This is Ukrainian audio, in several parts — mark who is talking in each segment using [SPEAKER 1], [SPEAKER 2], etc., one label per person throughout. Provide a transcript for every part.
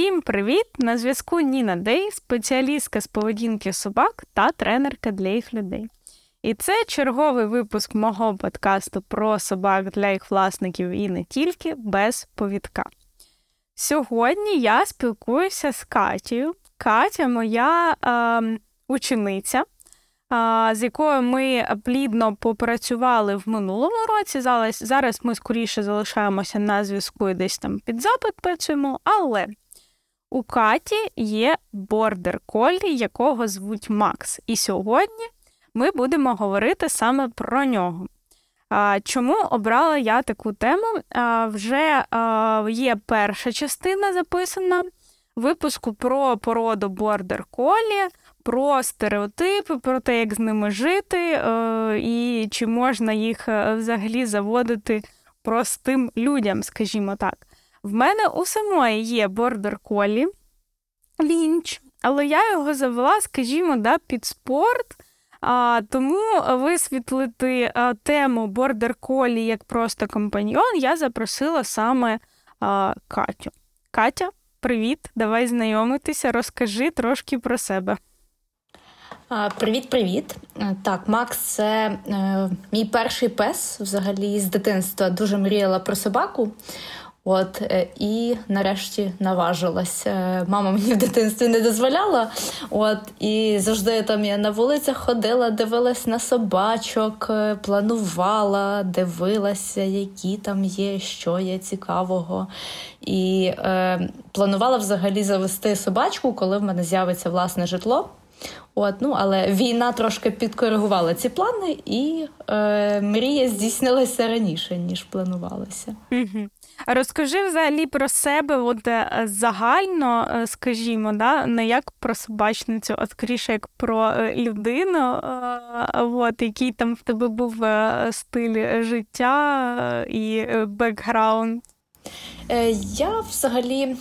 [SPEAKER 1] Всім привіт! На зв'язку Ніна Дей, спеціалістка з поведінки собак та тренерка для їх людей. І це черговий випуск мого подкасту про собак для їх власників і не тільки без повідка. Сьогодні я спілкуюся з Катією. Катя моя е, учениця, е, з якою ми плідно попрацювали в минулому році. Зараз, зараз ми скоріше залишаємося на зв'язку і десь там під запит працюємо, але у Каті є бордер колі, якого звуть Макс. І сьогодні ми будемо говорити саме про нього. Чому обрала я таку тему? Вже є перша частина записана випуску про породу бордер колі, про стереотипи, про те, як з ними жити, е, і чи можна їх е, взагалі заводити простим людям, скажімо так. В мене у самої є бордер колі лінч, але я його завела, скажімо, да, під спорт. А, Тому висвітлити а, тему бордер колі як просто компаньйон я запросила саме а, Катю. Катя, привіт, давай знайомитися, розкажи трошки про себе.
[SPEAKER 2] Привіт-привіт. Так, Макс, це е, мій перший пес взагалі з дитинства. Дуже мріяла про собаку. От е, і нарешті наважилась. Е, мама мені в дитинстві не дозволяла. От і завжди там я на вулицях ходила, дивилась на собачок, е, планувала, дивилася, які там є, що є цікавого. І е, планувала взагалі завести собачку, коли в мене з'явиться власне житло. От, ну, Але війна трошки підкоригувала ці плани, і е, мрія здійснилася раніше, ніж планувалося.
[SPEAKER 1] Угу. Розкажи взагалі про себе, от е, загально, е, скажімо, да, не як про собачницю, а скоріше як про е, людину, от, який там в тебе був стиль життя і бекграунд.
[SPEAKER 2] Я взагалі.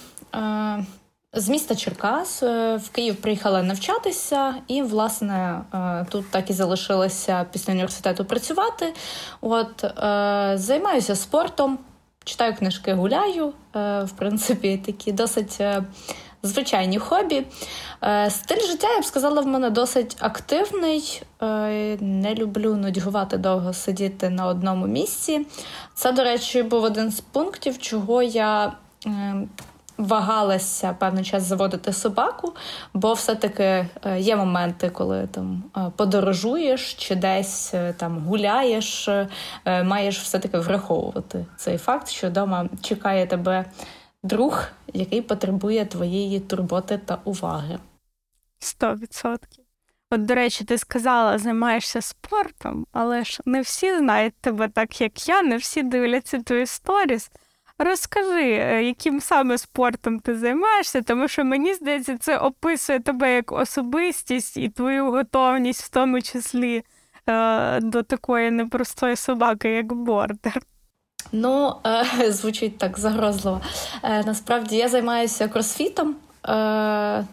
[SPEAKER 2] З міста Черкас в Київ приїхала навчатися, і, власне, тут так і залишилася після університету працювати. От Займаюся спортом, читаю книжки, гуляю. Е, в принципі, такі досить е, звичайні хобі. Е, стиль життя, я б сказала, в мене досить активний. Не люблю нудьгувати довго сидіти на одному місці. Це, до речі, був один з пунктів, чого я вагалася певний час заводити собаку, бо все-таки е, є моменти, коли там е, подорожуєш чи десь е, там гуляєш, маєш все-таки враховувати цей факт, що вдома чекає тебе друг, який потребує твоєї турботи та уваги.
[SPEAKER 1] Сто відсотків. От, до речі, ти сказала, займаєшся спортом, але ж не всі знають тебе так, як я, не всі дивляться твої сторіс. Розкажи, е, яким саме спортом ти займаєшся, тому що мені здається, це описує тебе як особистість і твою готовність, в тому числі е, до такої непростої собаки, як бордер.
[SPEAKER 2] Ну, е, звучить так загрозливо. Насправді я займаюся кросфітом.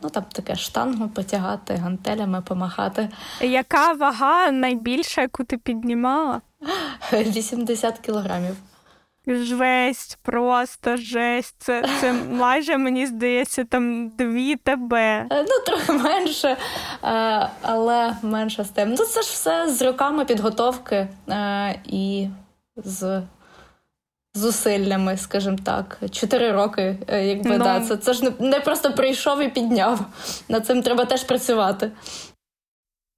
[SPEAKER 2] Ну, там таке штангу потягати, гантелями помахати.
[SPEAKER 1] Яка вага найбільша, яку ти піднімала?
[SPEAKER 2] 80 кілограмів.
[SPEAKER 1] Жесть, просто жесть. Це це майже, мені здається, там дві тебе.
[SPEAKER 2] Ну, трохи менше, е, але менше з тим. Ну, це ж все з роками підготовки е, і з зусиллями, скажімо так. Чотири роки, е, якби ну, да, це це ж не, не просто прийшов і підняв. Над цим треба теж працювати.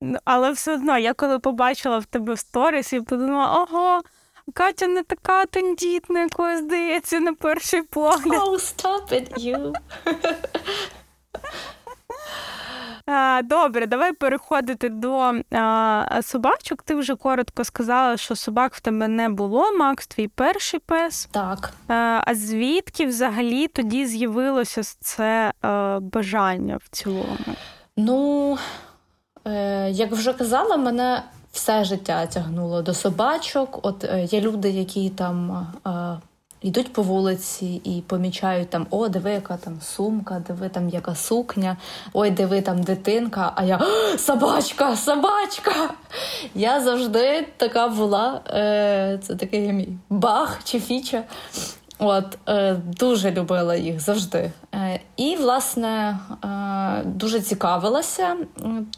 [SPEAKER 1] Ну, але все одно, я коли побачила в тебе в сторіс, я подумала, ого. Катя не така тендітна, якою здається, на перший погляд.
[SPEAKER 2] Oh, stop it, you.
[SPEAKER 1] Добре, давай переходити до а, собачок. Ти вже коротко сказала, що собак в тебе не було. Макс, твій перший пес.
[SPEAKER 2] Так.
[SPEAKER 1] А, а звідки взагалі тоді з'явилося це а, бажання в цілому?
[SPEAKER 2] Ну, е, як вже казала, мене все життя тягнуло до собачок. От е, є люди, які там е, йдуть по вулиці і помічають там: о, диви, яка там сумка, диви там яка сукня, ой, диви там дитинка. А я собачка, собачка! Я завжди така була. Е, Це такий мій бах чи фіча. От е, дуже любила їх завжди. Е, і, власне, е, дуже цікавилася,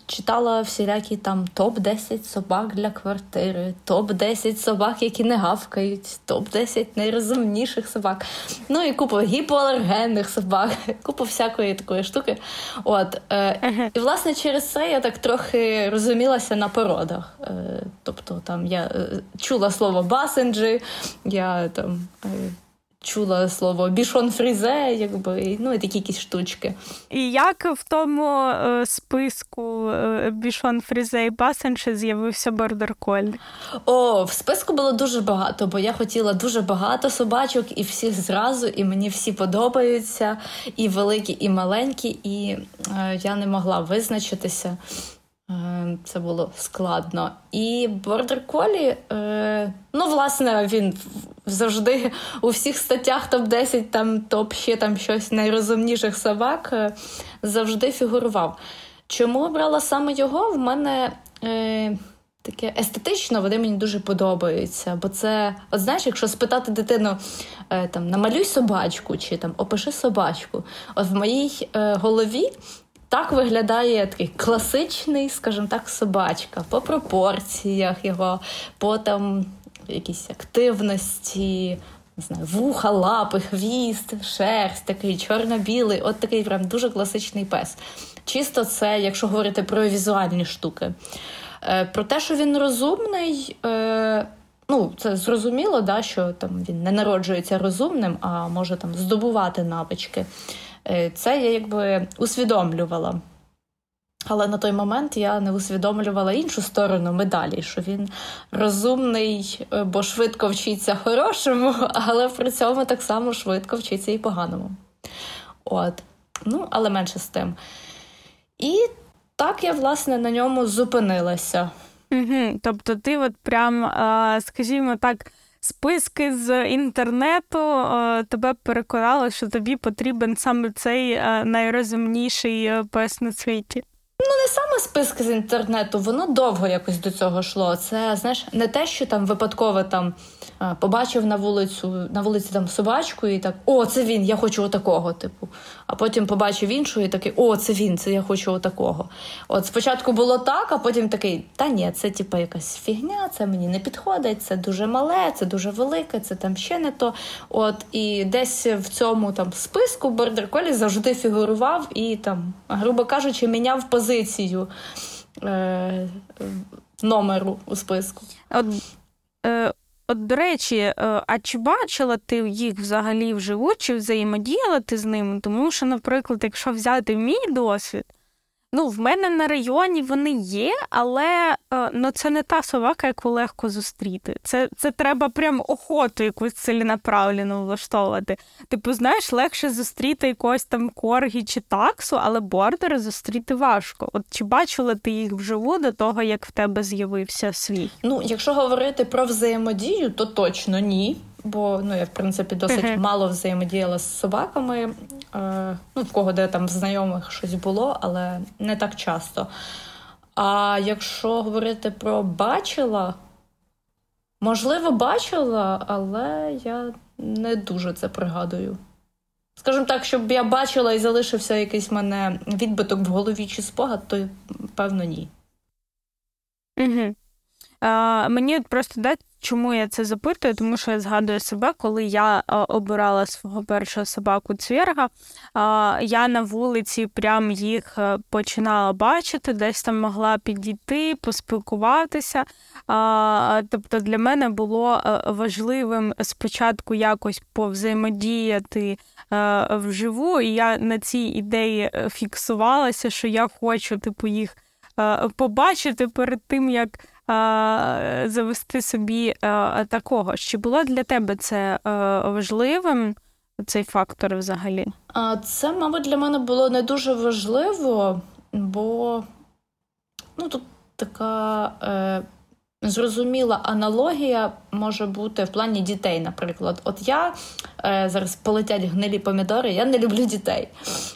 [SPEAKER 2] читала всілякі там топ-10 собак для квартири, топ-10 собак, які не гавкають, топ-10 найрозумніших собак. Ну і купу гіпоалергенних собак, купу всякої такої штуки. От, І, власне, через це я так трохи розумілася на породах. Тобто, там я чула слово басенджі, я там. Чула слово бішон фрізе, якби ну і такі якісь штучки.
[SPEAKER 1] І як в тому е, списку е, бішон фрізе і басенджі з'явився бордер колі?
[SPEAKER 2] О, в списку було дуже багато, бо я хотіла дуже багато собачок і всіх зразу, і мені всі подобаються, і великі, і маленькі, і е, я не могла визначитися. Е, це було складно. І бордер колі, е, ну, власне, він завжди у всіх статтях топ-10, там топ ще там щось найрозумніших собак е, завжди фігурував. Чому обрала саме його? В мене е, таке естетично, вони мені дуже подобаються. Бо це, от знаєш, якщо спитати дитину, е, там намалюй собачку чи там опиши собачку, от в моїй е, голові. Так виглядає такий класичний, скажімо так, собачка по пропорціях його, по там якісь активності, не знаю, вуха, лапи, хвіст, шерсть, такий чорно-білий, от такий прям дуже класичний пес. Чисто це, якщо говорити про візуальні штуки. Е, Про те, що він розумний. Е, Ну, це зрозуміло, да, що там він не народжується розумним, а може там здобувати навички. Е, це я якби усвідомлювала. Але на той момент я не усвідомлювала іншу сторону медалі, що він розумний, е, бо швидко вчиться хорошому, але при цьому так само швидко вчиться і поганому. От. Ну, але менше з тим. І так я, власне, на ньому зупинилася.
[SPEAKER 1] Угу. Тобто, ти, от прям, скажімо так, списки з інтернету тебе переконали, що тобі потрібен саме цей найрозумніший е, пес на світі.
[SPEAKER 2] Ну, не саме списки з інтернету, воно довго якось до цього йшло. Це знаєш, не те, що там випадково там побачив на вулицю, на вулиці там собачку, і так о, це він, я хочу отакого. Типу. А потім побачив іншу і такий, о, це він, це я хочу отакого. От спочатку було так, а потім такий, та ні, це типу якась фігня, це мені не підходить, це дуже мале, це дуже велике, це там ще не то. От і десь в цьому там списку Бордер Колі завжди фігурував і там, грубо кажучи, міняв позицію е, номеру у списку.
[SPEAKER 1] От, е, От, до речі, е, а чи бачила ти їх взагалі вживу, чи взаємодіяла ти з ними? Тому що, наприклад, якщо взяти мій досвід, Ну, в мене на районі вони є, але е, ну, це не та собака, яку легко зустріти. Це це треба прям охоту якусь ціленаправлену влаштовувати. Типу, знаєш, легше зустріти якогось там коргі чи таксу, але бордери зустріти важко. От чи бачила ти їх вживу до того, як в тебе з'явився свій?
[SPEAKER 2] Ну, якщо говорити про взаємодію, то точно ні бо ну я в принципі досить uh-huh. мало взаємодіяла з собаками. Е, Ну, в кого де там знайомих щось було, але не так часто. А якщо говорити про бачила, можливо, бачила, але я не дуже це пригадую. Скажімо так, щоб я бачила і залишився якийсь мене відбиток в голові чи спогад, то певно ні.
[SPEAKER 1] Угу. А, Мені просто дать Чому я це запитую? Тому що я згадую себе, коли я обирала свого першого собаку цвірга, я на вулиці прям їх е, починала бачити, десь там могла підійти, поспілкуватися. Тобто для мене було е, важливим спочатку якось повзаємодіяти е, вживу, і я на цій ідеї фіксувалася, що я хочу типу, їх побачити перед тим, як завести собі такого. Чи було для тебе це важливим, цей фактор взагалі?
[SPEAKER 2] Це, мабуть, для мене було не дуже важливо, бо ну, тут така. Е, Зрозуміла аналогія може бути в плані дітей, наприклад. От я е, зараз полетять гнилі помідори, я не люблю дітей.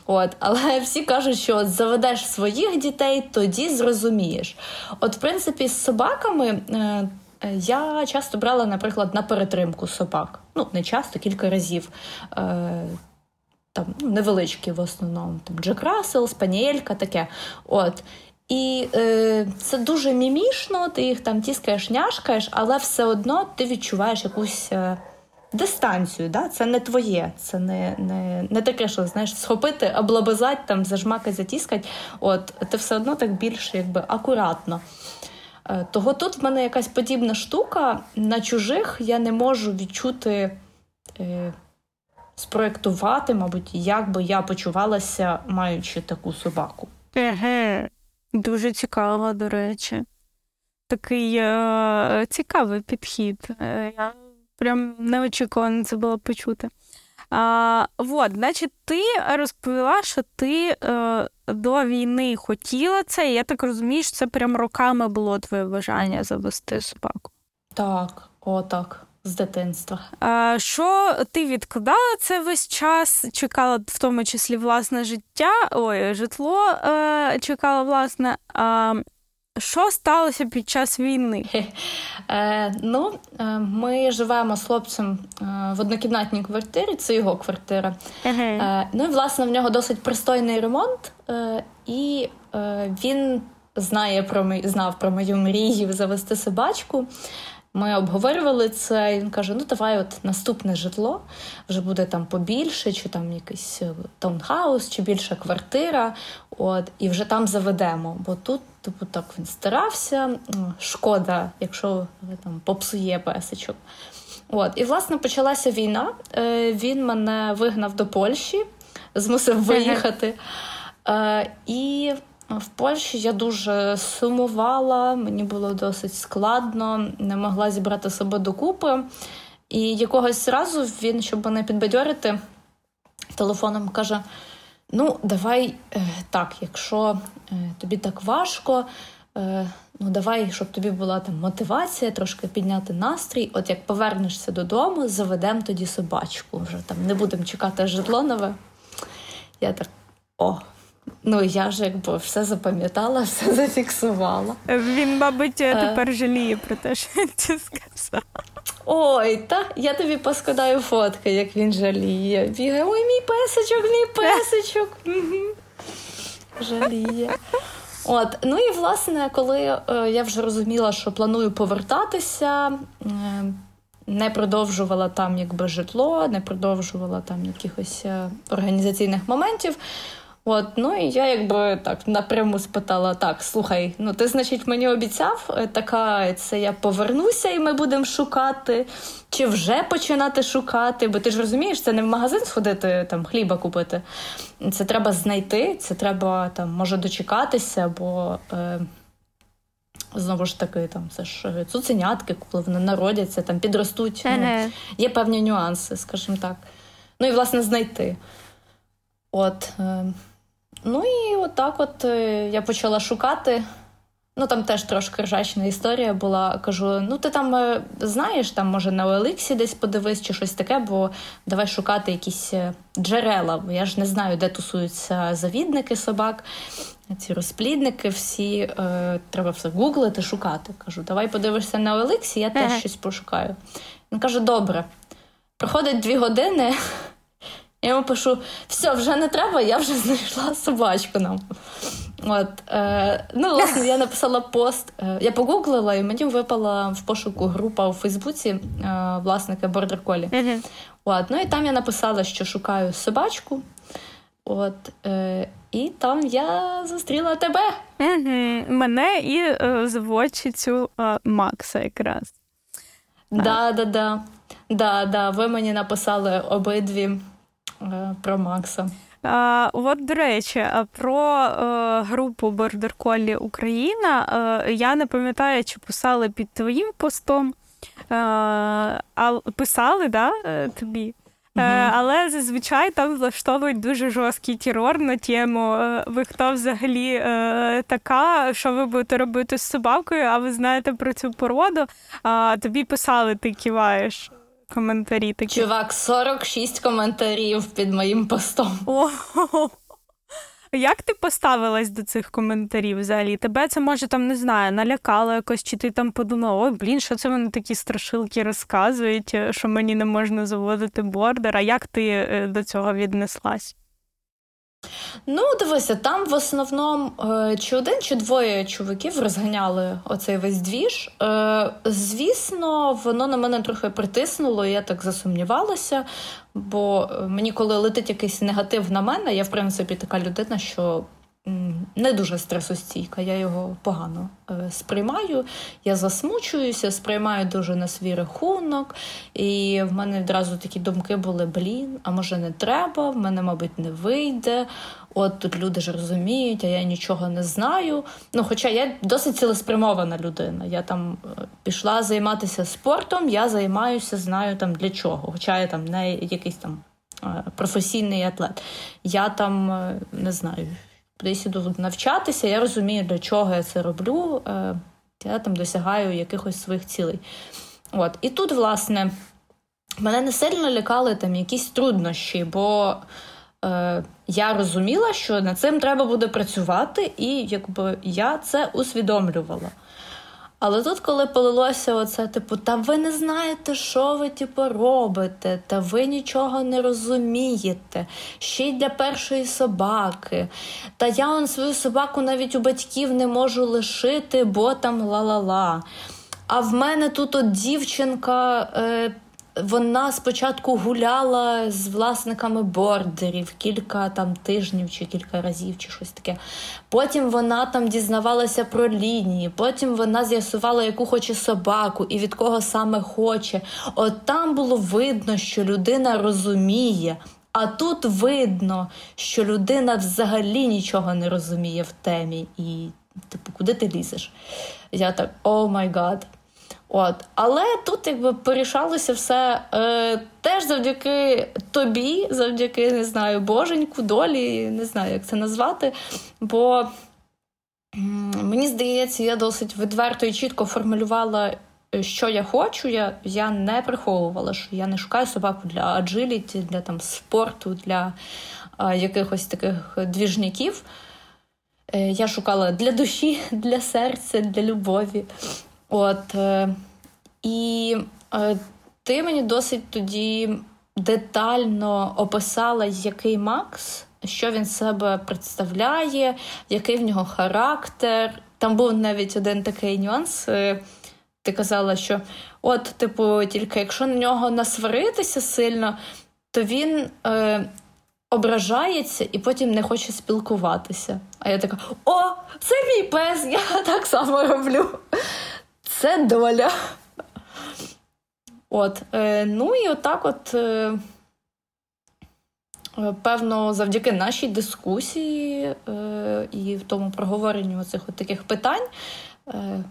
[SPEAKER 2] От, Але всі кажуть, що от заведеш своїх дітей, тоді зрозумієш. От, в принципі, з собаками. Е, е, я часто брала, наприклад, на перетримку собак. Ну, не часто, кілька разів. Е, там ну, невеличкі в основному. Там Джек Рассел, Спаніелька, таке. От. І е, це дуже мімішно, ти їх там тіскаєш, няшкаєш, але все одно ти відчуваєш якусь е, дистанцію. Да? Це не твоє, це не не, не таке, що знаєш, схопити, облабизати, там, зажмакати, затіскати. От, Ти все одно так більш якби акуратно. Е, того тут в мене якась подібна штука. На чужих я не можу відчути. Е, Спроектувати, мабуть, як би я почувалася, маючи таку собаку.
[SPEAKER 1] Дуже цікаво, до речі. Такий е- цікавий підхід. Е, я прям неочікувано це було почути. А, Вот, значить, ти розповіла, що ти е, до війни хотіла це, і я так розумію, що це прям роками було твоє бажання завести собаку.
[SPEAKER 2] Так, о, так, з дитинства.
[SPEAKER 1] А, Що ти відкладала це весь час? Чекала в тому числі власне життя, ой, житло е, чекала власне. А, що сталося під час війни?
[SPEAKER 2] Е, Ну, е, ми живемо з хлопцем е, в однокімнатній квартирі, це його квартира. Е, Ну і власне в нього досить пристойний ремонт, е, і е, він знає про знав про мою мрію завести собачку. Ми обговорювали це, і він каже: ну давай, от наступне житло вже буде там побільше, чи там якийсь таунхаус, чи більша квартира. От, і вже там заведемо. Бо тут, типу, так він старався. Шкода, якщо там попсує песичок. От, і власне почалася війна. Е, Він мене вигнав до Польщі, змусив виїхати. Е, І в Польщі я дуже сумувала, мені було досить складно, не могла зібрати себе докупи. І якогось разу він, щоб мене підбадьорити, телефоном каже: Ну, давай е, так, якщо е, тобі так важко, е, ну давай, щоб тобі була там мотивація, трошки підняти настрій. От як повернешся додому, заведемо тоді собачку. Вже там не будемо чекати житло нове. Я так о. Ну, я ж якби все запам'ятала, все зафіксувала.
[SPEAKER 1] Він, мабуть, тепер жаліє про те, що він це сказав.
[SPEAKER 2] Ой, та я тобі поскладаю фотки, як він жаліє. Бігає, ой, мій песичок, мій песичок. Жаліє. От, ну і власне, коли е, я вже розуміла, що планую повертатися, е, не продовжувала там якби житло, не продовжувала там якихось е, організаційних моментів. От, ну і я якби так напряму спитала: так, слухай, ну ти, значить, мені обіцяв, е, така це я повернуся, і ми будемо шукати, чи вже починати шукати? Бо ти ж розумієш, це не в магазин сходити, там хліба купити. Це треба знайти, це треба там, може дочекатися, бо. Е, Знову ж таки, там це ж е, цуценятки, коли вони народяться, там підростуть. Ну, Є певні нюанси, скажімо так. Ну і власне знайти. От. Е, Ну і отак от е, я почала шукати. Ну там теж трошки ржачна історія була. Кажу: ну ти там е, знаєш, там може на OLX і десь подивись чи щось таке, бо давай шукати якісь е, джерела. Бо я ж не знаю, де тусуються заводчики собак, ці розплідники, всі е, треба все гуглити, шукати. Кажу, давай подивишся на OLX і, я теж щось пошукаю. Він каже: добре. Проходить дві години. Я йому пишу: все, вже не треба, я вже знайшла собачку нам. От, е, Ну, власне, я написала пост. Е, я погуглила, і мені випала в пошуку група у Фейсбуці е, власника Бордер Колі. Uh-huh. От, Ну і там я написала, що шукаю собачку. От, е, І там я зустріла тебе.
[SPEAKER 1] Uh-huh. Мене і е, заводчицю е, Макса якраз.
[SPEAKER 2] Да, да, да. Да, да. Ви мені написали обидві. Е, про Макса.
[SPEAKER 1] А, От, до речі, про е, групу Border Collie Україна е, я не пам'ятаю, чи писали під твоїм постом, е, а писали, да, е, тобі? Угу. Але зазвичай там влаштовують дуже жорсткий терор на тему. Ви хто взагалі така, що ви будете робити з собакою, а ви знаєте про цю породу, а тобі писали, ти киваєш коментарі такі.
[SPEAKER 2] Чувак, 46 коментарів під моїм постом.
[SPEAKER 1] Як ти поставилась до цих коментарів взагалі? Тебе це може там не знаю, налякало якось, чи ти там подумала, ой, блін, що це вони такі страшилки розказують, е, що мені не можна заводити бордер. А як ти е, до цього віднеслась?
[SPEAKER 2] Ну, дивися, там в основному е, чи один, чи двоє чоловіків розганяли оцей весь двіж. Е, звісно, воно на мене трохи притиснуло, і я так засумнівалася. Бо е, мені, коли летить якийсь негатив на мене, я в принципі така людина, що не дуже стресостійка, я його погано е, сприймаю. Я засмучуюся, сприймаю дуже на свій рахунок. І в мене одразу такі думки були: блін, а може не треба, в мене, мабуть, не вийде. От тут люди ж розуміють, а я нічого не знаю. Ну, Хоча я досить цілеспрямована людина. Я там е, пішла займатися спортом, я займаюся, знаю там для чого. Хоча я там не якийсь там е, професійний атлет. Я там не знаю кудись іду навчатися, я розумію, для чого я це роблю. Е, я там досягаю якихось своїх цілей. От. І тут, власне, мене не сильно лякали там якісь труднощі, бо е, я розуміла, що над цим треба буде працювати, і якби я це усвідомлювала. Але тут, коли полилося оце, типу, та ви не знаєте, що ви типу, робите, та ви нічого не розумієте. Ще й для першої собаки. Та я он свою собаку навіть у батьків не можу лишити, бо там ла-ла-ла. А в мене тут от дівчинка е, вона спочатку гуляла з власниками бордерів кілька там тижнів чи кілька разів, чи щось таке. Потім вона там дізнавалася про лінії, потім вона з'ясувала, яку хоче собаку і від кого саме хоче. От там було видно, що людина розуміє. А тут видно, що людина взагалі нічого не розуміє в темі, і, типу, куди ти лізеш? Я так, oh my god. От. Але тут якби порішалося все е, теж завдяки тобі, завдяки не знаю, боженьку, долі, не знаю, як це назвати. Бо мені здається, я досить відверто і чітко формулювала, е, що я хочу. Я я не приховувала, що я не шукаю собаку для аджиліті, для там спорту, для е, якихось таких двіжників. Е, я шукала для душі, для серця, для любові. От, е, І е, ти мені досить тоді детально описала, який Макс, що він себе представляє, який в нього характер. Там був навіть один такий нюанс. Е, ти казала, що от, типу, тільки якщо на нього насваритися сильно, то він е, ображається і потім не хоче спілкуватися. А я така: о, це мій пес, я так само роблю це доля. От, е, Ну і отак, от, е, е, певно, завдяки нашій дискусії е, і в тому проговоренню оцих от таких питань е,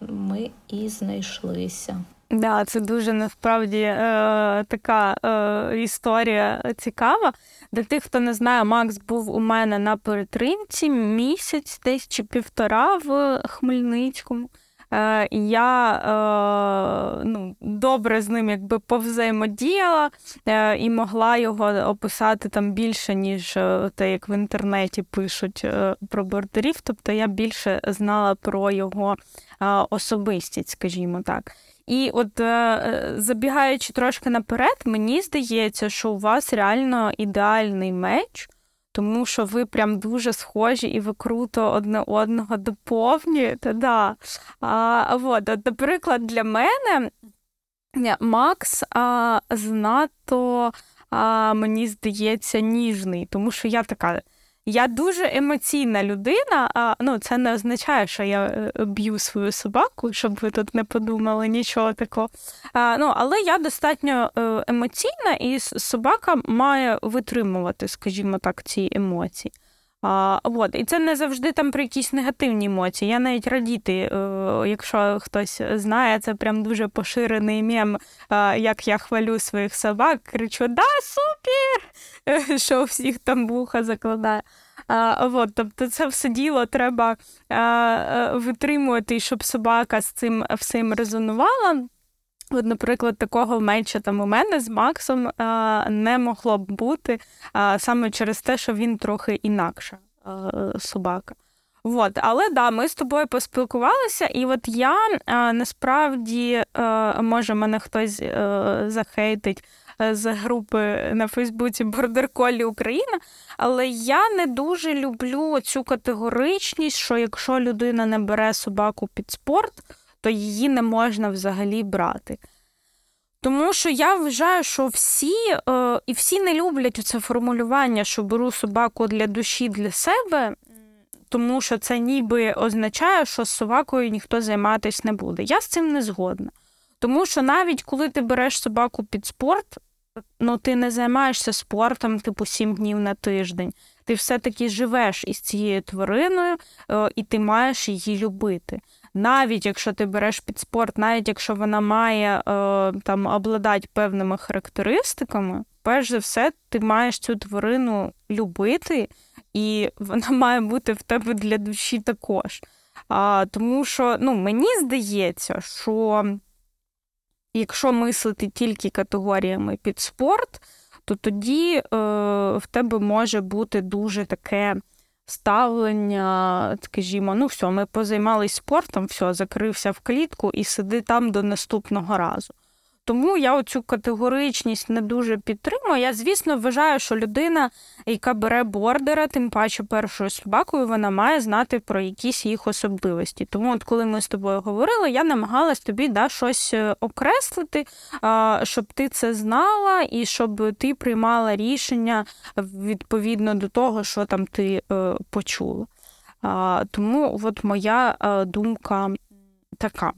[SPEAKER 2] ми і знайшлися.
[SPEAKER 1] Да, це дуже насправді е, така е, історія цікава. Для тих, хто не знає, Макс був у мене на перетримці місяць, десь чи півтора в Хмельницькому. Е, я е, ну, добре з ним якби повзаємодіяла е, і могла його описати там більше, ніж те, як в інтернеті пишуть про бордерів. Тобто я більше знала про його особистість, скажімо так. І от забігаючи трошки наперед, мені здається, що у вас реально ідеальний меч тому що ви прям дуже схожі і ви круто одне одного доповнюєте. Да. А, от, от, Наприклад, для мене Макс а, знато, а, мені здається, ніжний, тому що я така. Я дуже емоційна людина, а ну це не означає, що я е, б'ю свою собаку, щоб ви тут не подумали нічого такого. А, ну, Але я достатньо е, емоційна, і собака має витримувати, скажімо так, ці емоції. А, от. І це не завжди там про якісь негативні емоції. Я навіть радіти, е, якщо хтось знає, це прям дуже поширений мем, як я хвалю своїх собак, кричу Да, супер! Що всіх там вуха закладає. А, от, Тобто це все діло треба а, витримувати, щоб собака з цим всім резонувала. От, Наприклад, такого менше там у мене з Максом а, не могло б бути а, саме через те, що він трохи інакше е, собака. От, але да, ми з тобою поспілкувалися, і от я е, насправді, е, може, мене хтось е, захейтить е, з групи на Фейсбуці Бордер Колі Україна, але я не дуже люблю цю категоричність, що якщо людина не бере собаку під спорт, то її не можна взагалі брати. Тому що я вважаю, що всі е, і всі не люблять це формулювання, що беру собаку для душі для себе, тому що це ніби означає, що з собакою ніхто займатися не буде. Я з цим не згодна. Тому що навіть коли ти береш собаку під спорт, ну ти не займаєшся спортом, типу, сім днів на тиждень. Ти все-таки живеш із цією твариною, е, і ти маєш її любити. Навіть якщо ти береш під спорт, навіть якщо вона має е, там обладати певними характеристиками, перш за все, ти маєш цю тварину любити, і вона має бути в тебе для душі також. А, Тому що ну, мені здається, що якщо мислити тільки категоріями під спорт, то тоді е, в тебе може бути дуже таке ставлення, скажімо, ну все, ми позаймалися спортом, все, закрився в клітку і сиди там до наступного разу. Тому я оцю категоричність не дуже підтримую. Я, звісно, вважаю, що людина, яка бере бордера, тим паче першою собакою, вона має знати про якісь їх особливості. Тому, от коли ми з тобою говорили, я намагалась тобі да, щось е, окреслити, щоб ти це знала, і щоб ти приймала рішення відповідно до того, що там ти е, почула. Тому от моя е, думка така.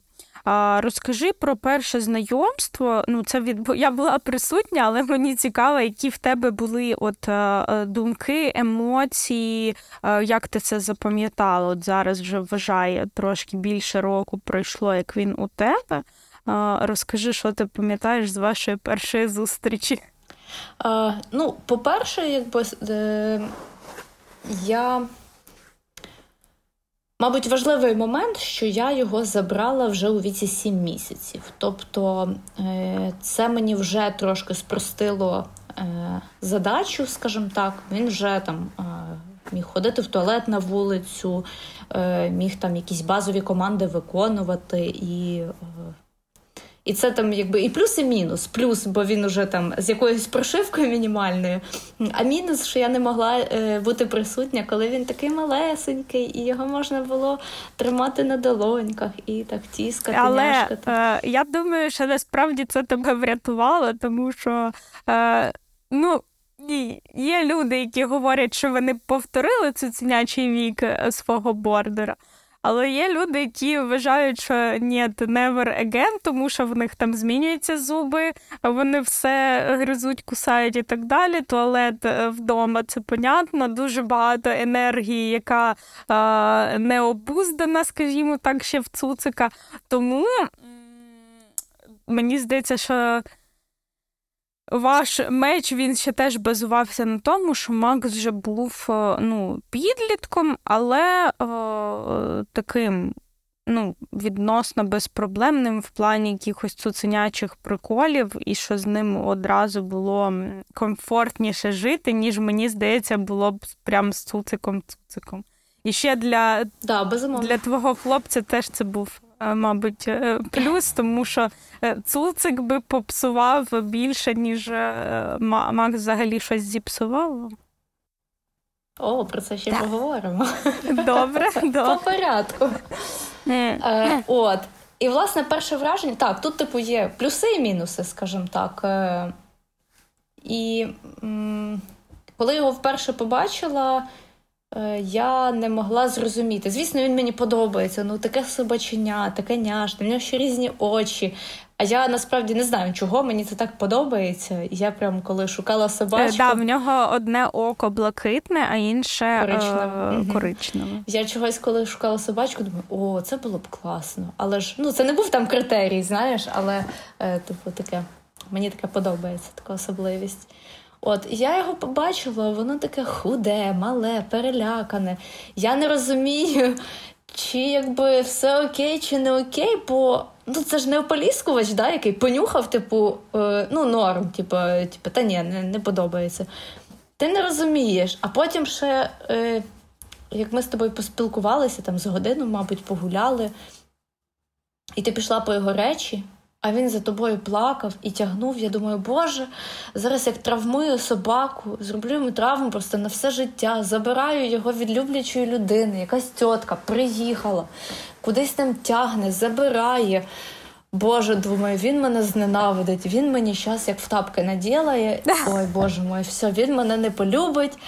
[SPEAKER 1] Розкажи про перше знайомство. Ну, це від я була присутня, але мені цікаво, які в тебе були от е, е, думки, емоції, е, як ти це запам'ятала? От зараз вже вважає трошки більше року пройшло, як він у тебе. Розкажи, що ти пам'ятаєш з вашої першої зустрічі?
[SPEAKER 2] А, Ну, по-перше, якби я Мабуть, важливий момент, що я його забрала вже у віці 7 місяців. Тобто е, це мені вже трошки спростило е, задачу, скажімо так. Він вже там е, міг ходити в туалет на вулицю, міг там якісь базові команди виконувати і і це там якби і плюс, і мінус. Плюс, бо він уже там з якоюсь прошивкою мінімальною. А мінус, що я не могла е, бути присутня, коли він такий малесенький, і його можна було тримати на долоньках і так тіскати.
[SPEAKER 1] Але няшкати. Е, я думаю, що насправді це тебе врятувало, тому що е, ну. Є люди, які говорять, що вони повторили цуценячий вік свого бордера. Але є люди, які вважають, що ні, never again, тому що в них там змінюються зуби, вони все гризуть, кусають і так далі. Туалет е, вдома це понятно, дуже багато енергії, яка е, не обуздана, скажімо так, ще в цуцика. Тому мені здається, що ваш меч він ще теж базувався на тому, що Макс вже був е, ну, підлітком, але о, е, таким ну, відносно безпроблемним в плані якихось цуценячих приколів, і що з ним одразу було комфортніше жити, ніж мені здається, було б прям з цуциком-цуциком. І ще для,
[SPEAKER 2] да,
[SPEAKER 1] для твого хлопця теж це був мабуть, е, плюс, тому що е, цуцик би попсував більше, ніж Макс взагалі щось зіпсував.
[SPEAKER 2] О, про це ще так. поговоримо.
[SPEAKER 1] Добре, добре.
[SPEAKER 2] По порядку. Е, От. І, власне, перше враження, так, тут, типу, є плюси і мінуси, скажімо так. Е, І м, коли його вперше побачила, Е, я не могла зрозуміти. Звісно, він мені подобається. Ну, таке собачення, таке няшне, в нього ще різні очі. А я насправді не знаю, чого мені це так подобається. Я прям коли шукала собачку...
[SPEAKER 1] Так, да, в нього одне око блакитне, а інше коричневе. Е- коричневе.
[SPEAKER 2] Я чогось, коли шукала собачку, думаю, о, це було б класно. Але ж ну це не був там критерій, знаєш, але е, типу таке. Мені таке подобається, така особливість. От я його побачила, воно таке худе, мале, перелякане. Я не розумію, чи якби все окей, чи не окей, бо ну це ж не ополіскувач, да, який понюхав, типу, е, ну, норм, типу, типу, та ні, не, не подобається. Ти не розумієш, а потім ще. Е, як ми з тобою поспілкувалися там з годину, мабуть, погуляли, і ти пішла по його речі, а він за тобою плакав і тягнув. Я думаю, Боже, зараз як травмую собаку, зроблю йому травму просто на все життя, забираю його від люблячої людини. Якась тітка приїхала, кудись там тягне, забирає. Боже, думаю, він мене зненавидить, він мені зараз як в тапки наділає. Ой, Боже мой, все, він мене не полюбить.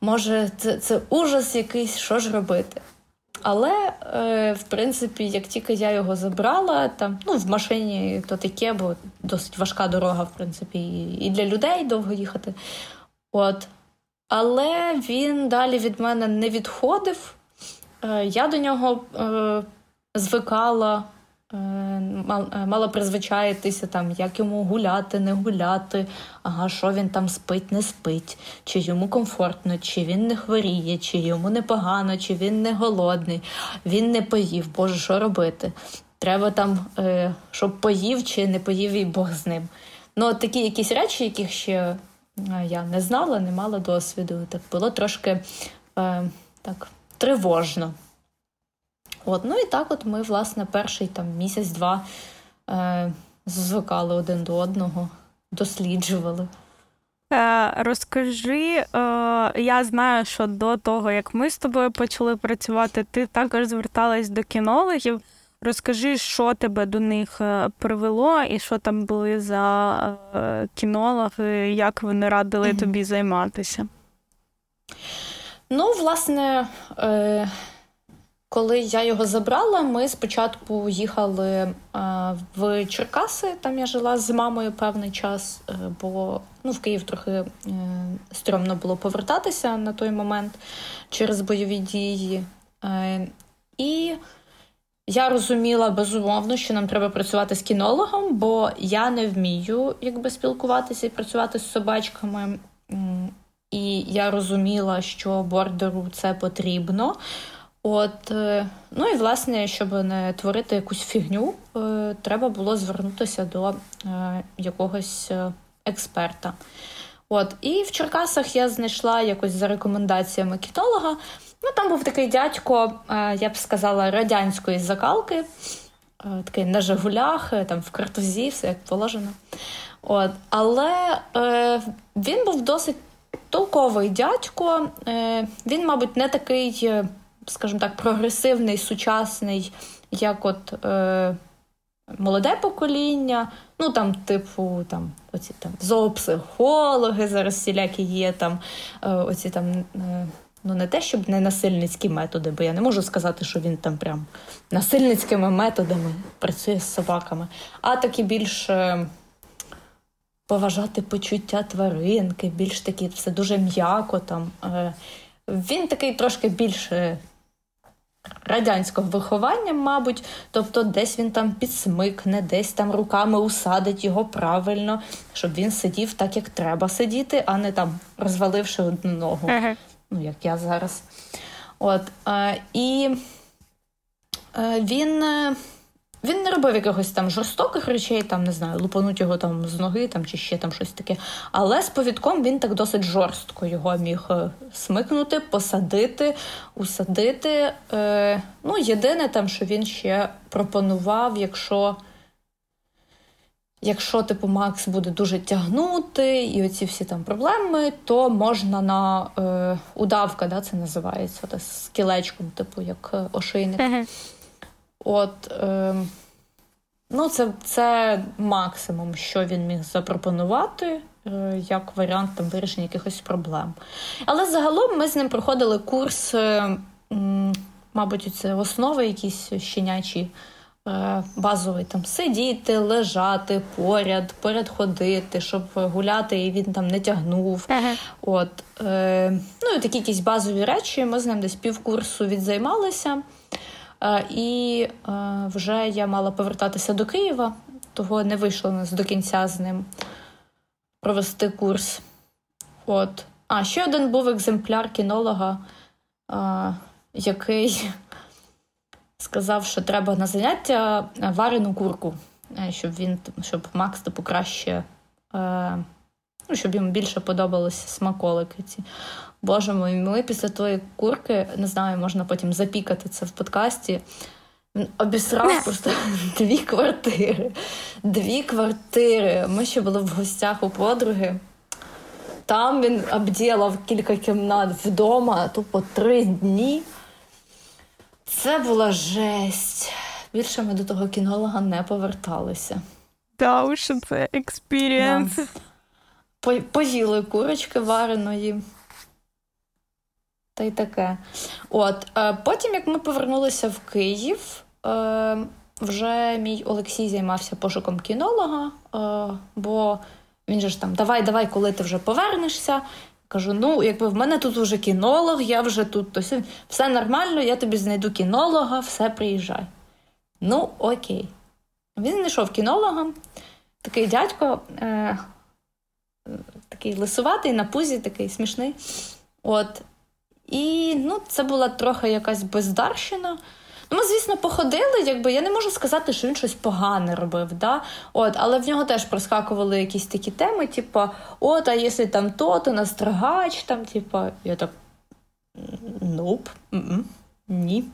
[SPEAKER 2] Може, це, це ужас якийсь, що ж робити? Але, е, в принципі, як тільки я його забрала, там, ну, в машині то таке, бо досить важка дорога, в принципі, і для людей довго їхати. От. Але він далі від мене не відходив. Е, я до нього е, звикала. Е, мала призвичаїтися, там, як йому гуляти, не гуляти, ага, що він там спить, не спить, чи йому комфортно, чи він не хворіє, чи йому непогано, чи він не голодний, він не поїв, Боже, що робити? Треба там, е, щоб поїв чи не поїв і Бог з ним. Ну, такі якісь речі, яких ще е, я не знала, не мала досвіду. Так було трошки е, так тривожно. От, Ну і так, от ми, власне, перший там місяць-два е, звикали один до одного, досліджували.
[SPEAKER 1] Е, розкажи, е, я знаю, що до того, як ми з тобою почали працювати, ти також зверталась до кінологів. Розкажи, що тебе до них е, привело, і що там були за е, кінологи, як вони радили mm-hmm. тобі займатися?
[SPEAKER 2] Ну, власне, коли я його забрала, ми спочатку їхали в Черкаси. Там я жила з мамою певний час, е, бо ну, в Київ трохи е, стрьомно було повертатися на той момент через бойові дії. Е, і я розуміла безумовно, що нам треба працювати з кінологом, бо я не вмію якби спілкуватися і працювати з собачками. І я розуміла, що бордеру це потрібно. От, е, ну і власне, щоб не творити якусь фігню, е, треба було звернутися до е, якогось експерта. От, І в Черкасах я знайшла якось за рекомендаціями кітолога. Ну, Там був такий дядько, я б сказала, радянської закалки, такий на Жигулях, там в картузі, все як положено. От, Але е, він був досить толковий дядько. Е, Він, мабуть, не такий скажімо так, прогресивний, сучасний, як от е, молоде покоління. Ну там, типу, там оці там зоопсихологи зараз всілякі є там е, оці там. Е, Ну, не те, щоб не насильницькі методи, бо я не можу сказати, що він там прям насильницькими методами працює з собаками, а такі більш е, поважати почуття тваринки, більш такі все дуже м'яко там. Е, він такий трошки більше радянського виховання, мабуть, тобто десь він там підсмикне, десь там руками усадить його правильно, щоб він сидів так, як треба сидіти, а не там розваливши одну ногу, ага. ну як я зараз. От, е, І е, він. Він не робив якихось там жорстоких речей, там не знаю, лупануть його там з ноги там чи ще там щось таке. Але з повідком він так досить жорстко його міг е, смикнути, посадити, усадити. Е, Ну, єдине там, що він ще пропонував, якщо. Якщо типу Макс буде дуже тягнути і оці всі там проблеми, то можна на е, удавка, да, це називається та, з кілечком, типу як е, ошейник. Uh-huh. От, е, ну, це це максимум, що він міг запропонувати, е, як варіант там вирішення якихось проблем. Але загалом ми з ним проходили курс, е, мабуть, це основи якісь щенячі. Е, базовий там сидіти, лежати поряд, поряд ходити, щоб гуляти і він там не тягнув. Ага. От, е, Ну і такі якісь базові речі. Ми з ним десь півкурсу відзаймалися. І вже я мала повертатися до Києва, того не вийшло нас до кінця з ним провести курс. От. А ще один був екземпляр кінолога, який сказав, що треба на заняття варену курку, е, щоб він, щоб Макс типу, краще е, ну, щоб йому більше подобалися смаколики ці. Боже мой, ми після тої курки, не знаю, можна потім запікати це в подкасті. Він обісрав просто дві квартири. Дві квартири. Ми ще були в гостях у подруги. Там він обділав кілька кімнат вдома, тупо три дні. Це була жесть. Більше ми до того кінолога не поверталися.
[SPEAKER 1] Да, уж це
[SPEAKER 2] experience. Поїли курочки вареної. Та й таке. От, е, потім, як ми повернулися в Київ, е, вже мій Олексій займався пошуком кінолога, е, бо він же ж там, давай, давай, коли ти вже повернешся. Кажу: ну, якби в мене тут уже кінолог, я вже тут, то все нормально, я тобі знайду кінолога, все приїжджай. Ну, окей. Він знайшов кінолога, такий дядько, е, такий лисуватий, на пузі, такий смішний. От. І ну, це була трохи якась бездарщина. Ну, ми, звісно, походили, якби я не можу сказати, що він щось погане робив. Да? От, але в нього теж проскакували якісь такі теми, типу, от, а якщо там то, то настрогач, там, типу, я так. Нуп, ні.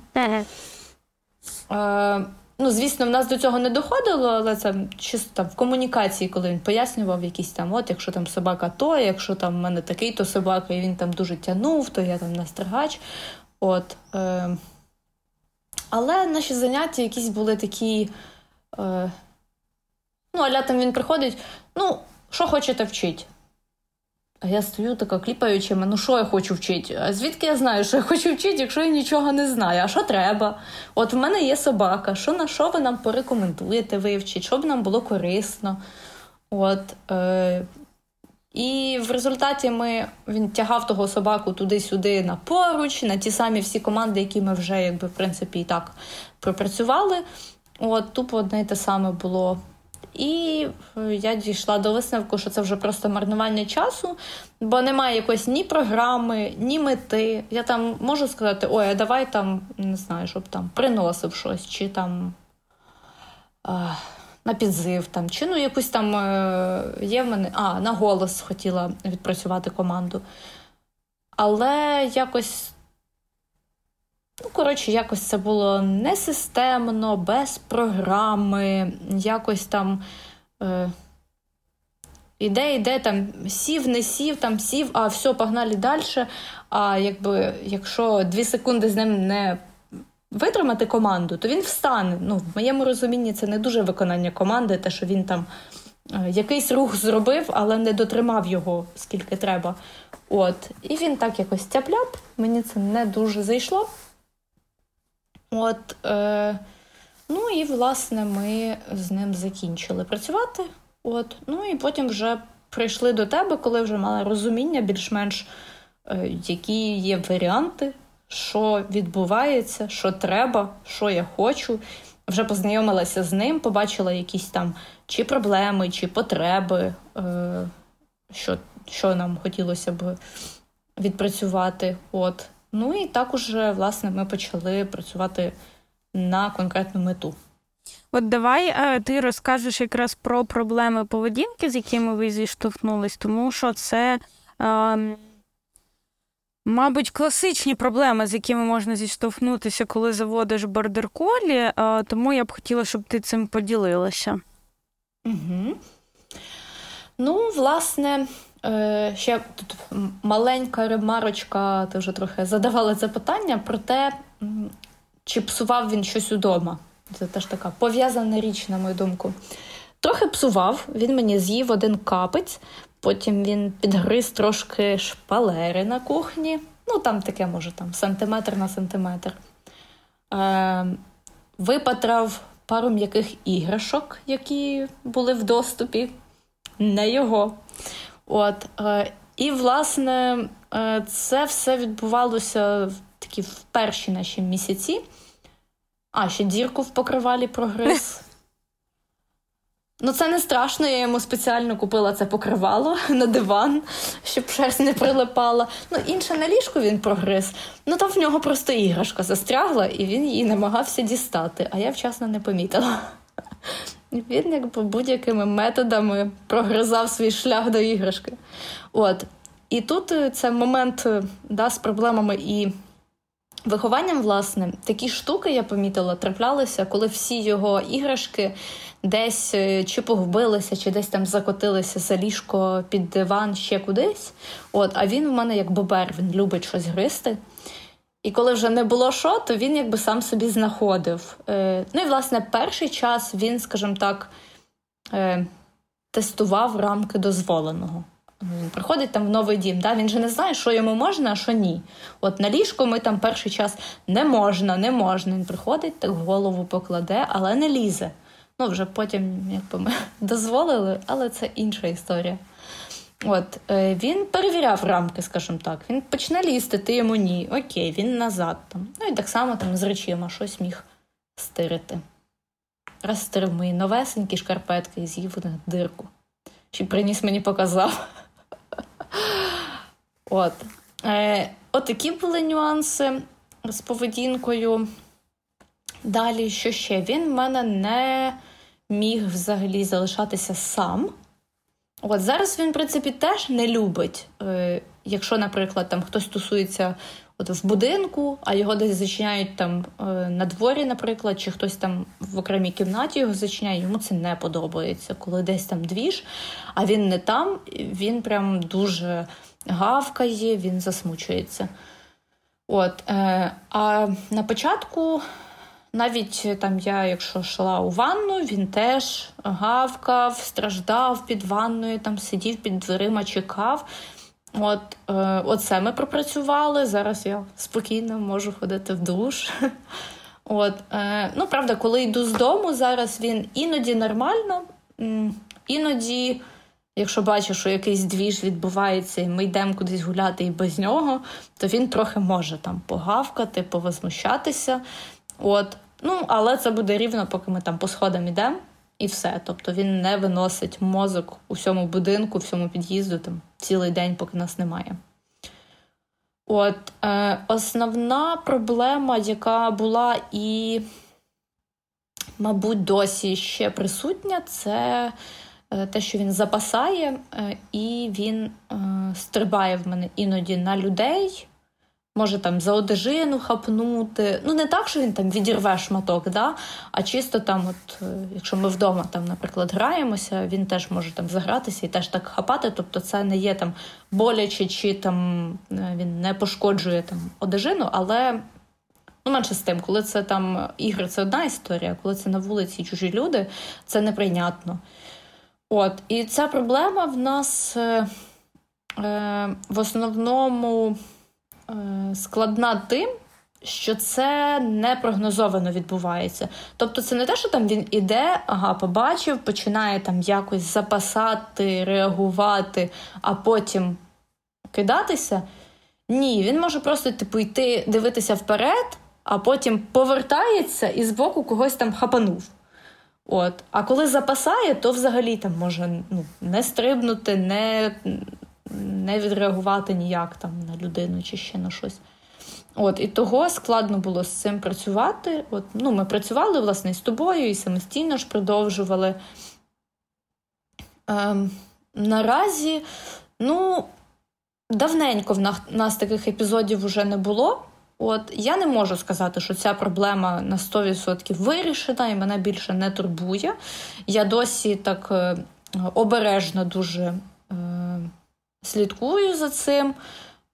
[SPEAKER 2] Е, ну, звісно, в нас до цього не доходило, але це чисто там в комунікації, коли він пояснював якісь там, от якщо там собака то, якщо там в мене такий, то собака, і він там дуже тянув, то я там настригач. От, е, але наші заняття якісь були такі. Е, ну, аля там він приходить, ну, що хочете вчить? А я стою така кліпаючими, ну що я хочу вчити? А звідки я знаю, що я хочу вчити, якщо я нічого не знаю? А що треба? От в мене є собака, що на що ви нам порекомендуєте вивчити, щоб нам було корисно. От, е, і в результаті ми, він тягав того собаку туди-сюди на поруч, на ті самі всі команди, які ми вже, якби, в принципі, і так пропрацювали. От, тупо одне й те саме було. І е, я дійшла до висновку, що це вже просто марнування часу, бо немає якоїсь ні програми, ні мети. Я там можу сказати, ой, а давай там, не знаю, щоб там приносив щось, чи там а, на підзив, там, чи ну якусь там е, є в мене. А, на голос хотіла відпрацювати команду. Але якось. Ну, коротше, якось це було несистемно, без програми, якось там е, іде, іде, там сів, не сів, там сів, а все, погнали далі. А якби, якщо дві секунди з ним не витримати команду, то він встане. Ну, в моєму розумінні це не дуже виконання команди, те, що він там е, якийсь рух зробив, але не дотримав його скільки треба. От. І він так якось тяп-ляп, мені це не дуже зайшло. От, е, ну і власне ми з ним закінчили працювати. От, ну і потім вже прийшли до тебе, коли вже мали розуміння більш-менш, е, які є варіанти, що відбувається, що треба, що я хочу. Вже познайомилася з ним, побачила якісь там чи проблеми, чи потреби, е, що, що нам хотілося б відпрацювати. От. Ну і так уже, власне, ми почали працювати на конкретну мету.
[SPEAKER 1] От давай е, ти розкажеш якраз про проблеми поведінки, з якими ви зіштовхнулись, тому що це, е, мабуть, класичні проблеми, з якими можна зіштовхнутися, коли заводиш бордер-колі, е, тому я б хотіла, щоб ти цим поділилася.
[SPEAKER 2] Угу. Ну, власне, е, ще тут маленька ремарочка, ти вже трохи задавала це питання про те, чи псував він щось удома. Це теж така пов'язана річ, на мою думку. Трохи псував, він мені з'їв один капець, потім він підгриз трошки шпалери на кухні. Ну, там таке, може, там сантиметр на сантиметр. Е, випатрав пару м'яких іграшок, які були в доступі. Не його. От, е, і, власне, е, це все відбувалося в такі в перші наші місяці. А, ще дірку в покривалі прогриз. Ну, це не страшно, я йому спеціально купила це покривало на диван, щоб шерсть не прилипала. Ну, інше на ліжку він прогриз. Ну, там в нього просто іграшка застрягла, і він її намагався дістати, а я вчасно не помітила. він якби будь-якими методами прогризав свій шлях до іграшки. От. І тут е, це момент е, да, з проблемами і вихованням, власне, такі штуки я помітила, траплялися, коли всі його іграшки десь е, чи погубилися, чи десь там закотилися за ліжко під диван ще кудись. От, А він в мене як бобер, він любить щось гристи. І коли вже не було що, то він якби сам собі знаходив. Е, Ну і власне перший час він, скажімо так, е, тестував рамки дозволеного. Він приходить там в новий дім, да? він же не знає, що йому можна, а що ні. От на ліжко ми там перший час не можна, не можна. Він приходить, так голову покладе, але не лізе. Ну, вже потім якби ми дозволили, але це інша історія. От е, він перевіряв рамки, скажімо так. Він почне лізти, ти йому ні. Окей, він назад там. Ну і так само там з речима щось міг стирити. Розстирив мої новесенькі шкарпетки і з'їв них дирку. Чи приніс мені показав. От. Е, Отакі були нюанси з поведінкою. Далі, що ще? Він в мене не міг взагалі залишатися сам. От зараз він, в принципі, теж не любить. Е, Якщо, наприклад, там хтось тусується от в будинку, а його десь зачиняють там е, на дворі, наприклад, чи хтось там в окремій кімнаті його зачиняє, йому це не подобається. Коли десь там двіж, а він не там, він прям дуже гавкає, він засмучується. От, е, А на початку. Навіть там я, якщо йшла у ванну, він теж гавкав, страждав під ванною, там сидів під дверима, чекав. От е, Оце ми пропрацювали. Зараз я спокійно можу ходити в душ. От, е, Ну, правда, коли йду з дому, зараз він іноді нормально, іноді, якщо бачу, що якийсь двіж відбувається, і ми йдемо кудись гуляти і без нього, то він трохи може там погавкати, повозмущатися. От. Ну, Але це буде рівно, поки ми там по сходам йдемо, і все. Тобто він не виносить мозок у всьому будинку, всьому під'їзду там цілий день, поки нас немає. От е, Основна проблема, яка була і, мабуть, досі ще присутня, це е, те, що він запасає, е, і він е, стрибає в мене іноді на людей. Може там за одежину хапнути. Ну, не так, що він там відірве шматок, да? а чисто там, от, е, якщо ми вдома, там, наприклад, граємося, він теж може там загратися і теж так хапати. Тобто це не є там боляче, чи там е, він не пошкоджує там одежину, але ну, менше з тим, коли це там ігри, це одна історія, коли це на вулиці чужі люди, це неприйнятно. От, І ця проблема в нас е, е, в основному. Е, складна тим, що це непрогнозовано відбувається. Тобто, це не те, що там він іде, ага, побачив, починає там якось запасати, реагувати, а потім кидатися. Ні, він може просто типу йти дивитися вперед, а потім повертається і збоку когось там хапанув. От. А коли запасає, то взагалі там може ну, не стрибнути, не не відреагувати ніяк там на людину чи ще на щось. От, І того складно було з цим працювати. От, ну, Ми працювали власне з тобою і самостійно ж продовжували. Ем, Наразі, ну, давненько в нас таких епізодів вже не було. От Я не можу сказати, що ця проблема на 100% вирішена і мене більше не турбує. Я досі так е, обережно дуже слідкую за цим.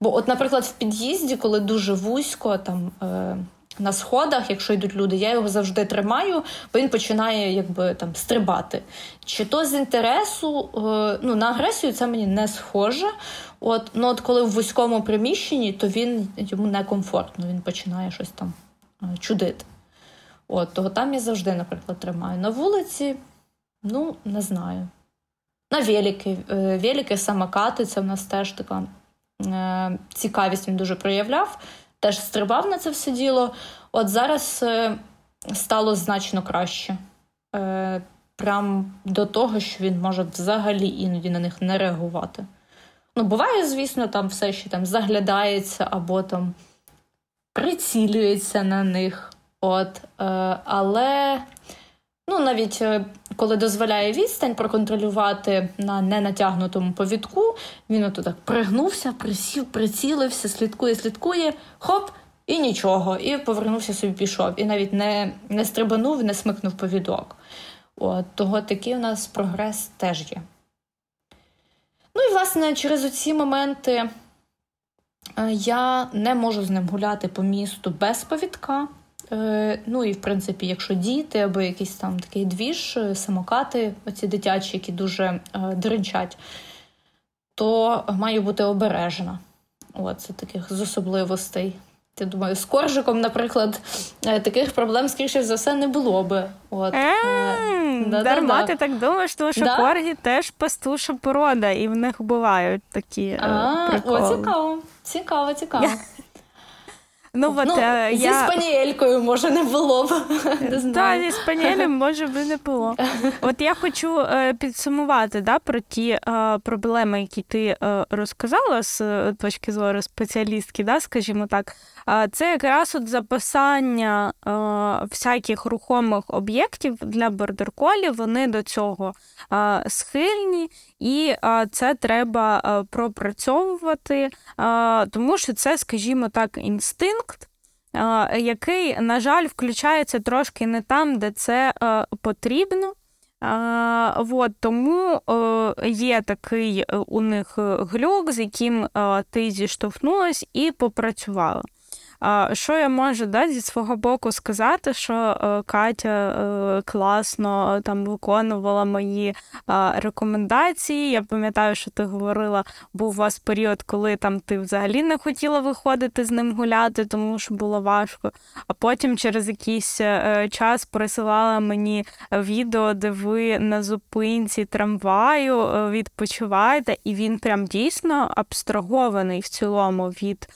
[SPEAKER 2] Бо, от, наприклад, в під'їзді, коли дуже вузько, там е, на сходах, якщо йдуть люди, я його завжди тримаю, бо він починає якби там стрибати. Чи то з інтересу, е, ну на агресію це мені не схоже. От, ну от коли в вузькому приміщенні, то він йому некомфортно, він починає щось там е, чудити. От, Того там я завжди, наприклад, тримаю. На вулиці, ну, не знаю. На велики. Е, велики, самокати це в нас теж така е, цікавість він дуже проявляв, теж стрибав на це все діло. От зараз е, стало значно краще. Прям до того, що він може взагалі іноді на них не реагувати. Ну, буває, звісно, там все ще там заглядається або там прицілюється на них. От, Але Ну, навіть е, коли дозволяє відстань проконтролювати на ненатягнутому повідку, він ото так пригнувся, присів, прицілився, слідкує, слідкує, хоп, і нічого. І повернувся собі, пішов. І навіть не не стрибанув, не смикнув повідок. От, Того такий у нас прогрес теж є. Ну і, власне, через оці моменти е, я не можу з ним гуляти по місту без повідка. Е, ну і в принципі, якщо діти або якийсь там такий двіж, е, самокати, оці дитячі, які дуже дринчать, то маю бути обережена. От, це таких з особливостей. Я думаю, з коржиком, наприклад, е, таких проблем, скоріше за все, не було би. От.
[SPEAKER 1] Е, дарма ти так думаєш, тому що коргі теж пастуша порода, і в них бувають такі.
[SPEAKER 2] О, цікаво, цікаво, цікаво.
[SPEAKER 1] Ну, от, ну,
[SPEAKER 2] е, Зі я... спаніелькою, може, не було б.
[SPEAKER 1] Та зі спаніелем, може би не було. От я хочу е, підсумувати да, про ті е, проблеми, які ти е, розказала з е, точки зору спеціалістки, да, скажімо так. Це якраз от записання е, всяких рухомих об'єктів для бордерколів, вони до цього е, схильні, і е, це треба е, пропрацьовувати, е, тому що це, скажімо так, інстинкт. Який, на жаль, включається трошки не там, де це е, потрібно. А, вот, Тому е, є такий у них глюк, з яким е, ти зіштовхнулась і попрацювала. Що я можу да, зі свого боку сказати, що е, Катя е, класно там виконувала мої рекомендації. Я пам'ятаю, що ти говорила, був у вас період, коли там ти взагалі не хотіла виходити з ним гуляти, тому що було важко. А потім через якийсь е, час присилала мені відео, де ви на зупинці трамваю відпочиваєте, і він прям дійсно абстрагований в цілому від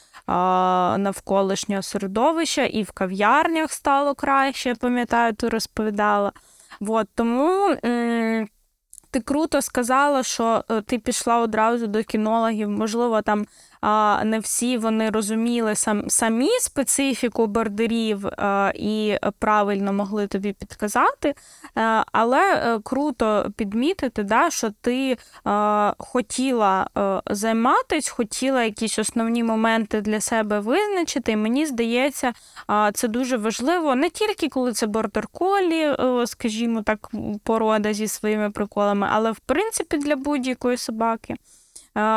[SPEAKER 1] навколишнього середовища, і в кав'ярнях стало краще, пам'ятаю, ти розповідала. От, тому ти круто сказала, що е, ти пішла одразу до кінологів, можливо, там не всі вони розуміли сам, самі специфіку бордерів і правильно могли тобі підказати. Е, але е, круто підмітити, да, що ти хотіла е, займатися, хотіла якісь основні моменти для себе визначити. І мені здається, це дуже важливо не тільки коли це бордер-колі, скажімо так, порода зі своїми приколами, але в принципі для будь-якої собаки.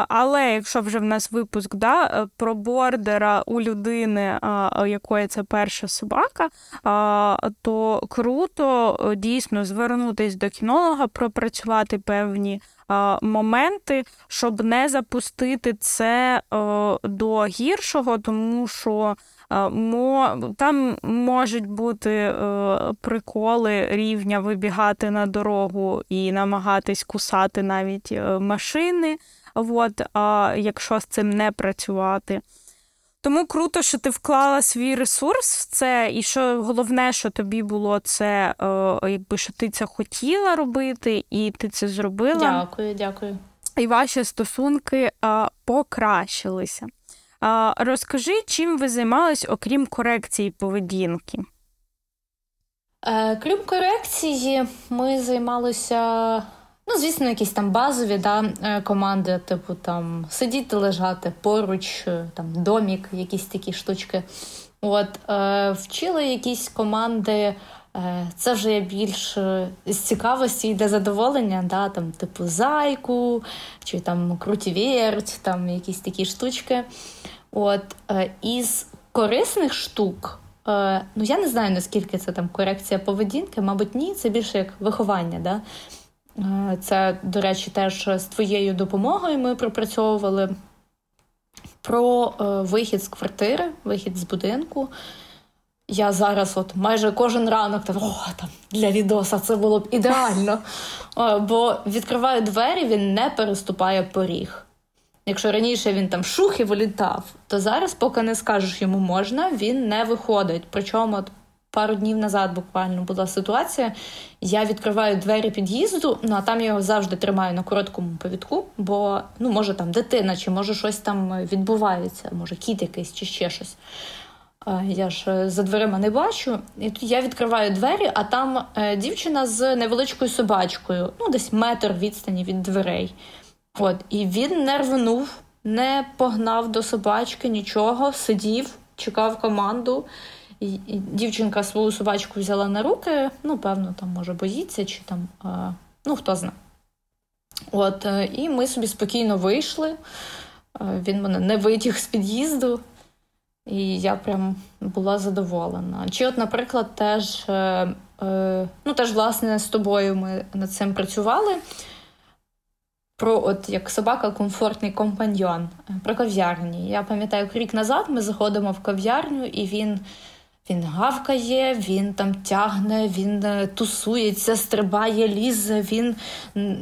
[SPEAKER 1] Але якщо вже в нас випуск да, е, про бордера у людини, якої це перша собака, то круто е, дійсно звернутися до кінолога, пропрацювати певні моменти, щоб не запустити це е, до гіршого, тому що. Там можуть бути приколи рівня вибігати на дорогу і намагатись кусати навіть машини от, а, якщо з цим не працювати. Тому круто, що ти вклала свій ресурс в це, і що головне, що тобі було це, е, якби що ти це хотіла робити, і ти це зробила.
[SPEAKER 2] Дякую, дякую.
[SPEAKER 1] І ваші стосунки е, покращилися. Розкажи, чим ви займались, окрім корекції поведінки?
[SPEAKER 2] Е, крім корекції, ми займалися Ну, звісно, якісь там базові да, е, команди, типу там сидіти, лежати поруч, е, там домік, якісь такі штучки. От е, вчили якісь команди. Це вже є більш з цікавості і для задоволення, да, там, типу зайку, чи там крутіверть, там якісь такі штучки. От, е, Із корисних штук, е, ну я не знаю, наскільки це там корекція поведінки, мабуть, ні, це більше як виховання. Да? Е, це, до речі, теж з твоєю допомогою ми пропрацьовували про вихід з квартири, вихід з будинку. Я зараз, от майже кожен ранок, там, о, там для відоса це було б ідеально. Бо відкриваю двері, він не переступає поріг. Якщо раніше він там шух і вилітав, то зараз, поки не скажеш йому можна, він не виходить. Причому от пару днів назад буквально була ситуація. Я відкриваю двері під'їзду, ну а там я його завжди тримаю на короткому повідку, бо ну, може там дитина, чи може щось там відбувається, може кіт якийсь чи ще щось. Я ж за дверима не бачу. І тут я відкриваю двері, а там дівчина з невеличкою собачкою, ну десь метр відстані від дверей. От, І він не рвнув, не погнав до собачки, нічого, сидів, чекав команду. І, і Дівчинка свою собачку взяла на руки, ну, певно, там, може, боїться, чи там, а, ну, хто знає. От, е, І ми собі спокійно вийшли. Е, він мене не витяг з під'їзду, і я прям була задоволена. Чи, от, наприклад, теж, е, ну, теж, власне, з тобою ми над цим працювали про от як собака комфортний компаньйон, е, про кав'ярні. Я пам'ятаю, рік назад ми заходимо в кав'ярню, і він він гавкає, він там тягне, він е, тусується, стрибає, лізе, він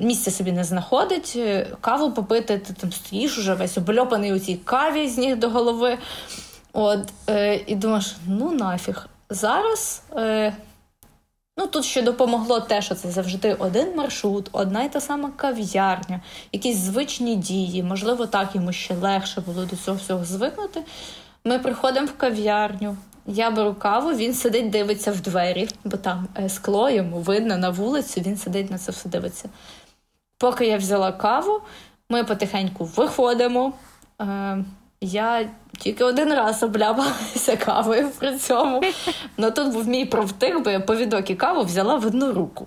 [SPEAKER 2] місця собі не знаходить. Е, каву попити, ти там стоїш уже весь обльопаний у цій каві з ніг до голови. От, е, І думаєш, ну нафіг. Зараз е, Ну тут ще допомогло те, що це завжди один маршрут, одна й та сама кав'ярня, якісь звичні дії. Можливо, так йому ще легше було до цього всього звикнути. Ми приходимо в кав'ярню, я беру каву, він сидить, дивиться в двері, бо там е, скло йому видно на вулицю, він сидить на це все дивиться. Поки я взяла каву, ми потихеньку виходимо. Е, я тільки один раз обляпалася кавою при цьому. Ну тут був мій провтик, бо я повідок і каву взяла в одну руку.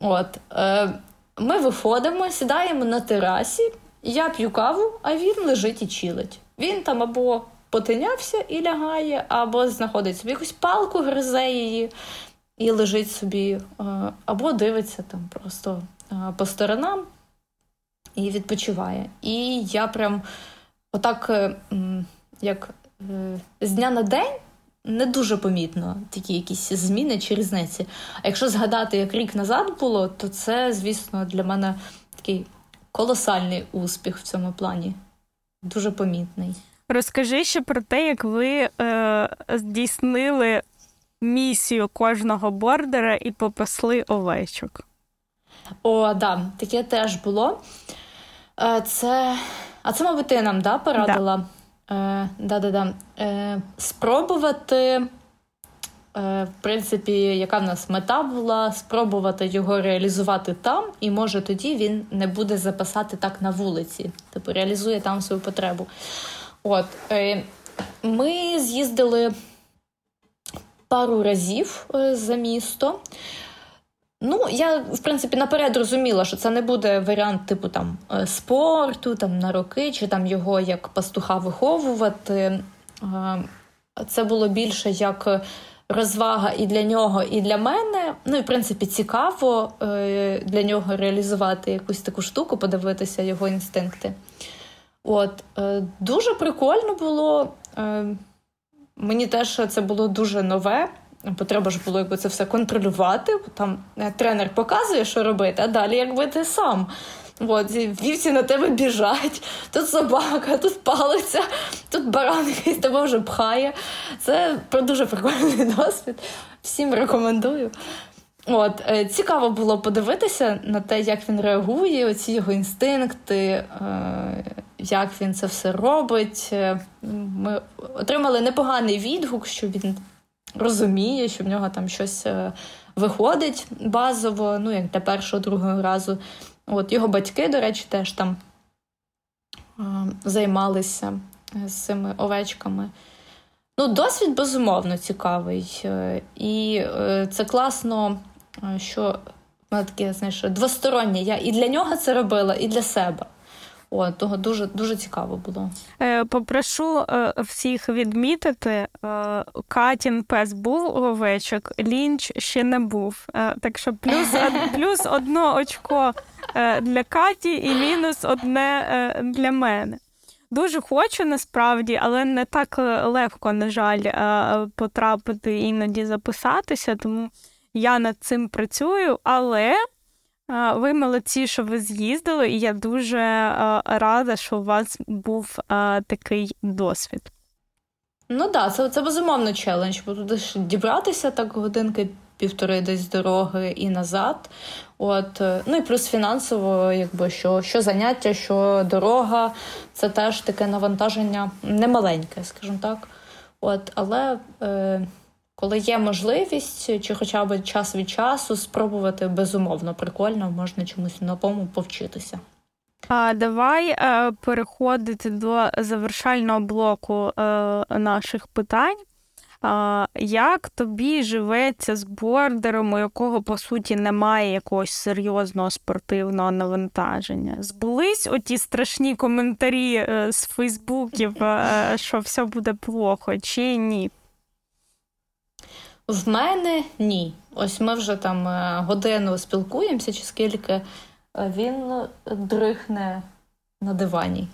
[SPEAKER 2] От. Е, Ми виходимо, сідаємо на терасі, я п'ю каву, а він лежить і чилить. Він там або потинявся і лягає, або знаходить собі якусь палку, гризе її і лежить собі, е, або дивиться там просто е, по сторонам і відпочиває. І я прям отак, е, як е, з дня на день. Не дуже помітно такі якісь зміни чи різниці. А якщо згадати, як рік назад було, то це, звісно, для мене такий колосальний успіх в цьому плані. Дуже помітний.
[SPEAKER 1] Розкажи ще про те, як ви е, здійснили місію кожного бордера і попасли овечок.
[SPEAKER 2] О, да, таке теж було. Е, це а це, мабуть, ти нам да, порадила да. Е. Е, спробувати, е, в принципі, яка в нас мета була, спробувати його реалізувати там, і може тоді він не буде записати так на вулиці, тобто реалізує там свою потребу. От, е, Ми з'їздили пару разів е, за місто. Ну, я, в принципі, наперед розуміла, що це не буде варіант типу там е, спорту, там на роки, чи там його як пастуха виховувати. Е, це було більше як розвага і для нього, і для мене. Ну і в принципі цікаво е, для нього реалізувати якусь таку штуку, подивитися його інстинкти. От, Дуже прикольно було. Мені теж це було дуже нове бо треба ж було якби це все контролювати. Бо там е, тренер показує, що робити, а далі якби ти сам. От, вівці на тебе біжать, тут собака, тут палиця, тут баран якийсь тебе вже пхає. Це дуже прикольний досвід. Всім рекомендую. От, е, Цікаво було подивитися на те, як він реагує, оці його інстинкти, е, як він це все робить. Ми отримали непоганий відгук, що він розуміє, що в нього там щось е, виходить базово, ну, як для першого, другого разу. От Його батьки, до речі, теж там е, займалися е, з цими овечками. Ну, Досвід безумовно цікавий. І це класно, що таке, знаєш, двостороннє. Я і для нього це робила, і для себе. О, того дуже дуже цікаво було.
[SPEAKER 1] Е, Попрошу е, всіх відмітити, е, Катін пес був овечок, лінч ще не був. Е, так що плюс плюс одне очко е, для Каті і мінус одне е, для мене. Дуже хочу насправді, але не так легко, на жаль, потрапити іноді записатися, тому я над цим працюю, але ви молодці, що ви з'їздили, і я дуже рада, що у вас був такий досвід.
[SPEAKER 2] Ну так, це це безумовно челендж, бо туди ж дібратися так годинки півтори десь дороги і назад. От, е, Ну і плюс фінансово, якби що що заняття, що дорога, це теж таке навантаження немаленьке, скажімо так. От, Але е, коли є можливість, чи хоча б час від часу спробувати безумовно, прикольно, можна чомусь новому повчитися.
[SPEAKER 1] А давай е, переходити до завершального блоку е, наших питань. Як тобі живеться з бордером, у якого по суті немає якогось серйозного спортивного навантаження? Збулись оті страшні коментарі е, з Фейсбуків, що все буде плохо, чи ні?
[SPEAKER 2] В мене ні. Ось ми вже там е, годину спілкуємося, чи скільки е, він дрихне на дивані.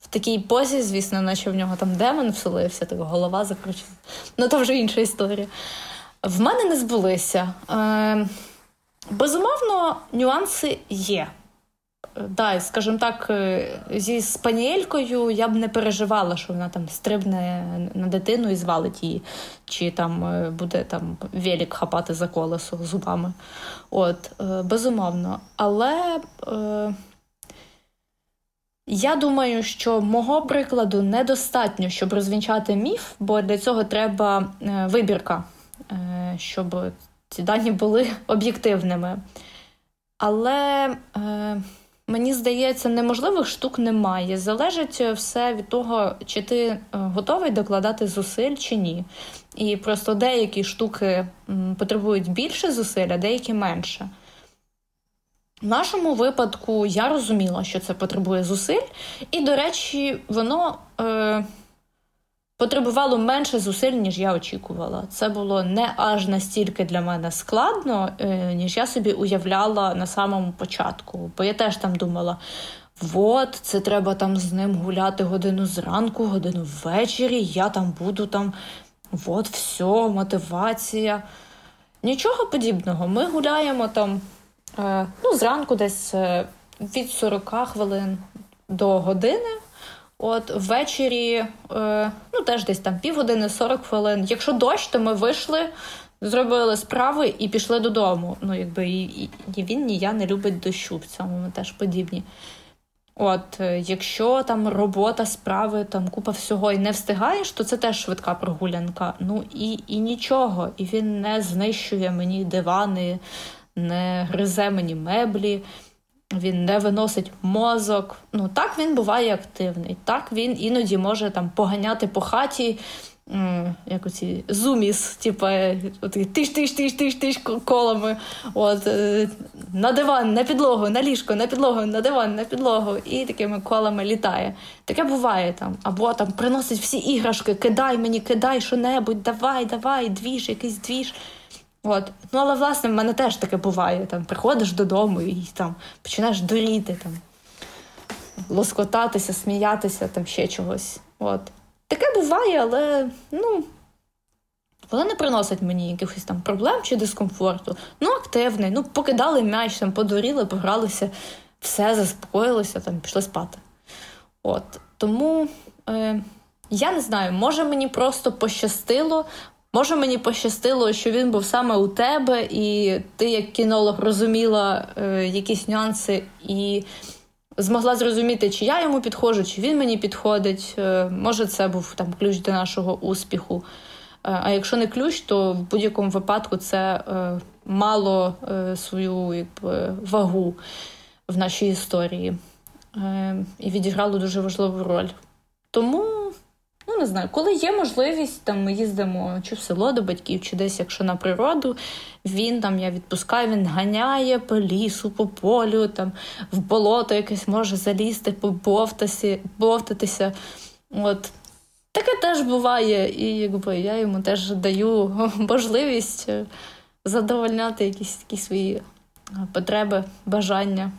[SPEAKER 2] В такій позі, звісно, наче в нього там демон вселився, так голова закручена. Ну, то вже інша історія. В мене не збулися. Е, Безумовно, нюанси є. Да, скажімо так, е, зі спаніелькою я б не переживала, що вона там стрибне на дитину і звалить її, чи там е, буде там велик хапати за колесо зубами. От, е, безумовно. Але е, я думаю, що мого прикладу недостатньо, щоб розвінчати міф, бо для цього треба вибірка, щоб ці дані були об'єктивними. Але. Е, Мені здається, неможливих штук немає. Залежить все від того, чи ти е, готовий докладати зусиль чи ні. І просто деякі штуки потребують більше зусиль, а деякі менше. В нашому випадку я розуміла, що це потребує зусиль, і, до речі, воно е, потребувало менше зусиль, ніж я очікувала. Це було не аж настільки для мене складно, е, ніж я собі уявляла на самому початку. Бо я теж там думала: от, це треба там з ним гуляти годину зранку, годину ввечері, я там буду там, от, все, мотивація. Нічого подібного. Ми гуляємо там е, ну, зранку десь е, від 40 хвилин до години. От ввечері, е, ну теж десь там півгодини, 40 хвилин. Якщо дощ, то ми вийшли, зробили справи і пішли додому. Ну, якби і, і він, ні я не любить дощу. В цьому ми теж подібні. От, е, якщо там робота, справи, там купа всього і не встигаєш, то це теж швидка прогулянка. Ну і і нічого. І він не знищує мені дивани, не гризе мені меблі він не виносить мозок. Ну так він буває активний. Так він іноді може там поганяти по хаті. Як оці зуміс, типу, тиш тиш тиш тиш тиш колами. От, е, На диван, на підлогу, на ліжко, на підлогу, на диван, на підлогу, і такими колами літає. Таке буває там. Або там приносить всі іграшки, кидай мені, кидай що-небудь, давай, давай, двіж, якийсь двіж. От. Ну, але власне в мене теж таке буває. Там Приходиш додому і там починаєш доріти, там, лоскотатися, сміятися, там ще чогось. От. Таке буває, але ну, воно не приносить мені якихось там проблем чи дискомфорту. Ну, активний, ну, покидали м'яч, там, подоріли, погралися, все заспокоїлося, там, пішли спати. От. Тому. Е, я не знаю, може мені просто пощастило, Може, мені пощастило, що він був саме у тебе, і ти, як кінолог, розуміла е, якісь нюанси і змогла зрозуміти, чи я йому підходжу, чи він мені підходить. Е, може, це був там ключ до нашого успіху. Е, а якщо не ключ, то в будь-якому випадку це е, мало е, свою якби, вагу в нашій історії е, і відіграло дуже важливу роль. Тому. Ну, не знаю, коли є можливість, там ми їздимо чи в село до батьків, чи десь, якщо на природу, він там я відпускаю, він ганяє по лісу, по полю, там в болото якесь може залізти, побовтатися. От. Таке теж буває, і якби я йому теж даю можливість задовольняти якісь такі свої потреби, бажання.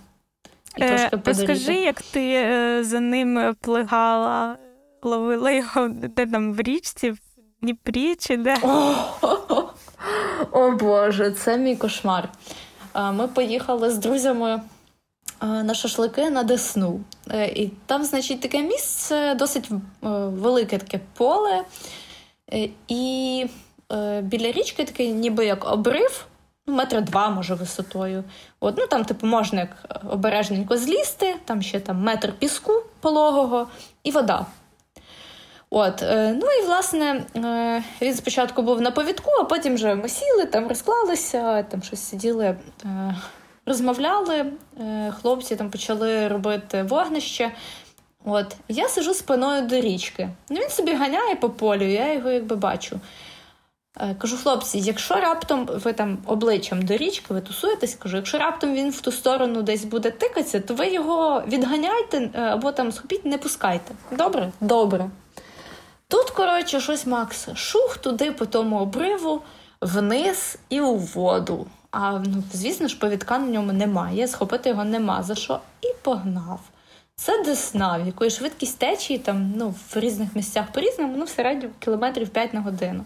[SPEAKER 1] І е, Розкажи, як ти е, за ним плигала ловила його де там в річці, в Дніпрі чи де.
[SPEAKER 2] О, о Боже, це мій кошмар. Ми поїхали з друзями на шашлики на Десну. Е, і там, значить, таке місце, досить е, велике таке поле. Е, і біля річки такий ніби як обрив, ну, метра два, може, висотою. От, ну Там, типу, можна як обережненько злізти, там ще там метр піску пологого і вода. От, е, ну і власне е, він спочатку був на повідку, а потім вже ми сіли, там розклалися, там щось сиділи, е, розмовляли. Хлопці там почали робити вогнище. От, я сижу спиною до річки. Ну, він собі ганяє по полю, я його якби бачу. Кажу, хлопці, якщо раптом ви там обличчям до річки, ви тусуєтесь, кажу, якщо раптом він в ту сторону десь буде тикатися, то ви його відганяйте або там схопіть, не пускайте. Добре? Добре. Тут, коротше, щось Макс шух туди по тому обриву, вниз і у воду. А ну, звісно ж, повідка на ньому немає, схопити його нема за що, і погнав. Це десна, в якої швидкість течії там, ну, в різних місцях по-різному, ну, в середньому кілометрів 5 на годину.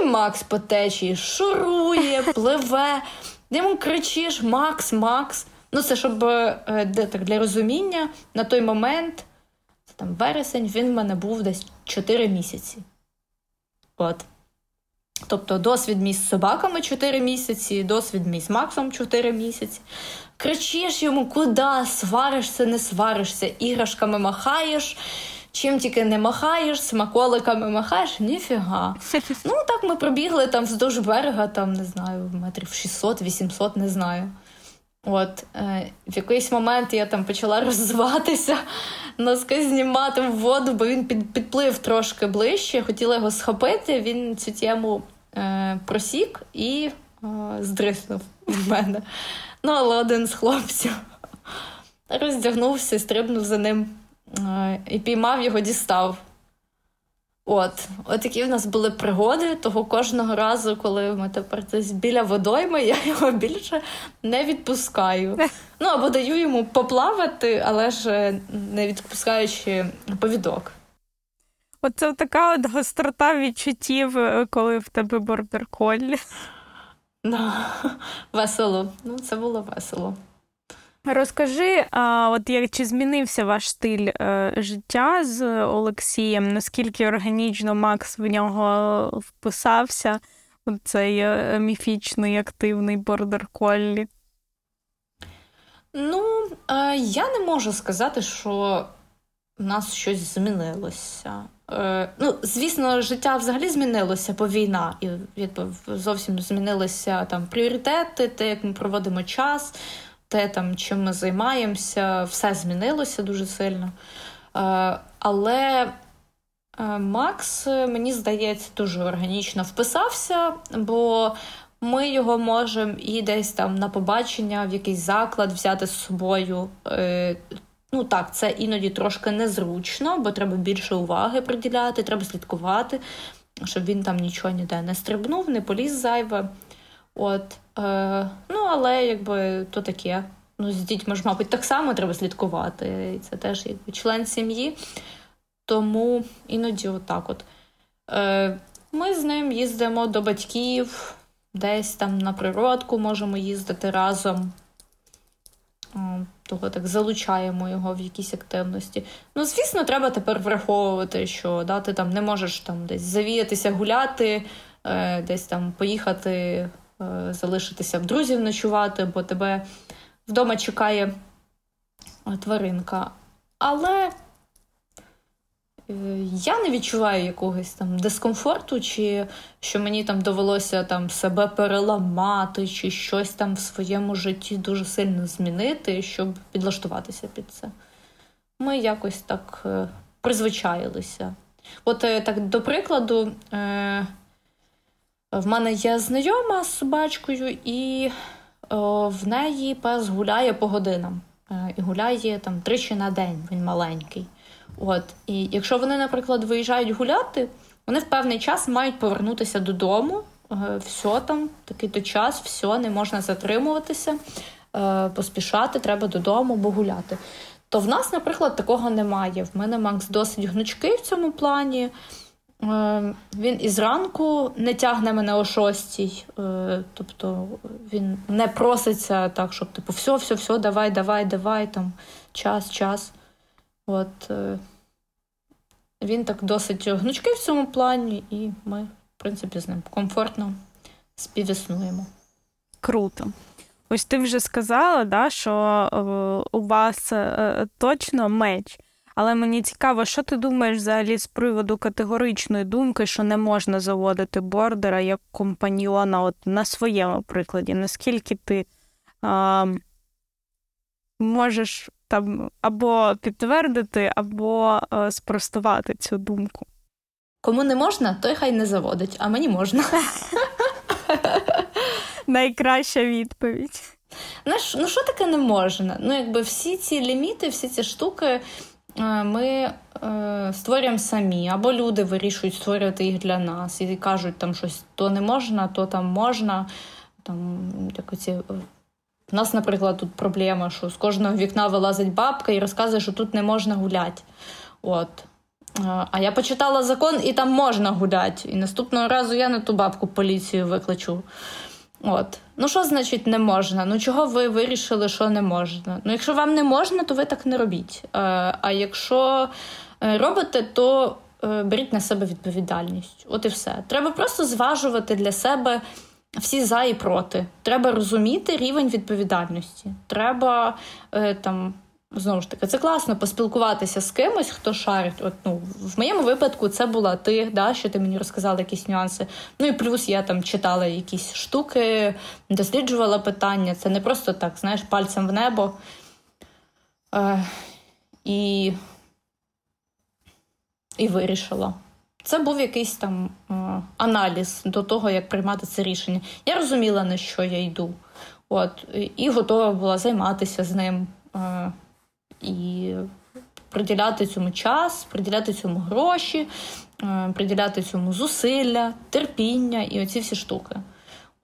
[SPEAKER 2] І Макс по течії шурує, пливе. Йому кричиш Макс, Макс. Ну, це щоб е, де, так, для розуміння, на той момент, там вересень, він в мене був десь 4 місяці. От. Тобто досвід мій з собаками 4 місяці, досвід мій з Максом 4 місяці. Кричиш йому, куди сваришся, не сваришся, іграшками махаєш, чим тільки не махаєш, смаколиками махаєш, ніфіга. Ну, так ми пробігли там вздовж берега, там, не знаю, метрів 600-800, не знаю. От, е, в якийсь момент я там почала розвиватися, носки знімати в воду, бо він під, підплив трошки ближче, хотіла його схопити, він цю тему е, просік і е, здриснув в мене. Ну, але один з хлопців роздягнувся стрибнув за ним е, і піймав його, дістав. От, от такі в нас були пригоди, того кожного разу, коли ми тепер десь біля водойми, я його більше не відпускаю. Ну або даю йому поплавати, але ж е, не відпускаючи повідок.
[SPEAKER 1] Оце така от гострота відчуттів, е, коли в тебе бордер коллі.
[SPEAKER 2] Да. Весело. Ну, це було весело.
[SPEAKER 1] Розкажи, а, от як чи змінився ваш стиль е, життя з Олексієм? Наскільки органічно Макс в нього вписався у цей е, міфічний активний бордер коллі?
[SPEAKER 2] Ну, е, я не можу сказати, що в нас щось змінилося. Е, ну, звісно, життя взагалі змінилося, бо війна, і якби зовсім змінилися там пріоритети, те, як ми проводимо час, те, там, чим ми займаємося, все змінилося дуже сильно. Е, але е, Макс, мені здається, дуже органічно вписався, бо ми його можемо і десь там на побачення, в якийсь заклад взяти з собою. Е, Ну так, це іноді трошки незручно, бо треба більше уваги приділяти, треба слідкувати, щоб він там нічого ніде не стрибнув, не поліз зайве. От, е, Ну, але якби то таке. Ну, з дітьми ж, мабуть, так само треба слідкувати. І це теж якби член сім'ї. Тому іноді отак от. Е, Ми з ним їздимо до батьків, десь там на природку можемо їздити разом. Е, Того так залучаємо його в якісь активності. Ну, звісно, треба тепер враховувати, що да, ти там не можеш там десь завіятися гуляти, е, десь там поїхати, залишитися в друзів ночувати, бо тебе вдома чекає е, тваринка. Але е, я не відчуваю якогось там дискомфорту, чи що мені там довелося там себе переламати, чи щось там в своєму житті дуже сильно змінити, щоб підлаштуватися під це. Ми якось так е, призвичаїлися. От е, так, до прикладу, е, в мене є знайома з собачкою, і е, в неї пес гуляє по годинам. Е, і гуляє там тричі на день, він маленький. От, і якщо вони, наприклад, виїжджають гуляти, вони в певний час мають повернутися додому. Е, Все там, такий то час, все, не можна затримуватися, поспішати, треба додому, бо гуляти. То в нас, наприклад, такого немає. В мене Макс досить гнучкий в цьому плані. Е, Він і зранку не тягне мене о шостій. Е, Тобто він не проситься так, щоб типу, все, все, все, давай, давай, давай, там, час, час. От е, він так досить гнучкий в цьому плані, і ми, в принципі, з ним комфортно співіснуємо.
[SPEAKER 1] Круто. Ось ти вже сказала, да, що у вас точно меч. Але мені цікаво, що ти думаєш взагалі з приводу категоричної думки, що не можна заводити бордера як компаньйона от на своєму прикладі? Наскільки ти а, можеш там або підтвердити, або а, спростувати цю думку?
[SPEAKER 2] Кому не можна, той хай не заводить, а мені можна.
[SPEAKER 1] Найкраща відповідь.
[SPEAKER 2] Знаєш, ну що таке не можна? Ну, якби всі ці ліміти, всі ці штуки е, ми е, створюємо самі, або люди вирішують створювати їх для нас і кажуть, там щось то не можна, то там можна. Там, як оці... У нас, наприклад, тут проблема, що з кожного вікна вилазить бабка і розказує, що тут не можна гуляти. От. Е, а я почитала закон, і там можна гуляти. І наступного разу я на ту бабку поліцію викличу. От. Ну, що значить не можна? Ну, чого ви вирішили, що не можна? Ну, якщо вам не можна, то ви так не робіть. Е, а якщо е, робите, то е, беріть на себе відповідальність. От і все. Треба просто зважувати для себе всі за і проти. Треба розуміти рівень відповідальності. Треба там. Знову ж таки, це класно поспілкуватися з кимось, хто шарить. От, ну, В моєму випадку це була ти, да, що ти мені розказала якісь нюанси. Ну і плюс я там читала якісь штуки, досліджувала питання. Це не просто так, знаєш, пальцем в небо. Е, І і вирішила. Це був якийсь там е, аналіз до того, як приймати це рішення. Я розуміла, на що я йду. От, І готова була займатися з ним. Е, і приділяти цьому час, приділяти цьому гроші, е, приділяти цьому зусилля, терпіння і оці всі штуки.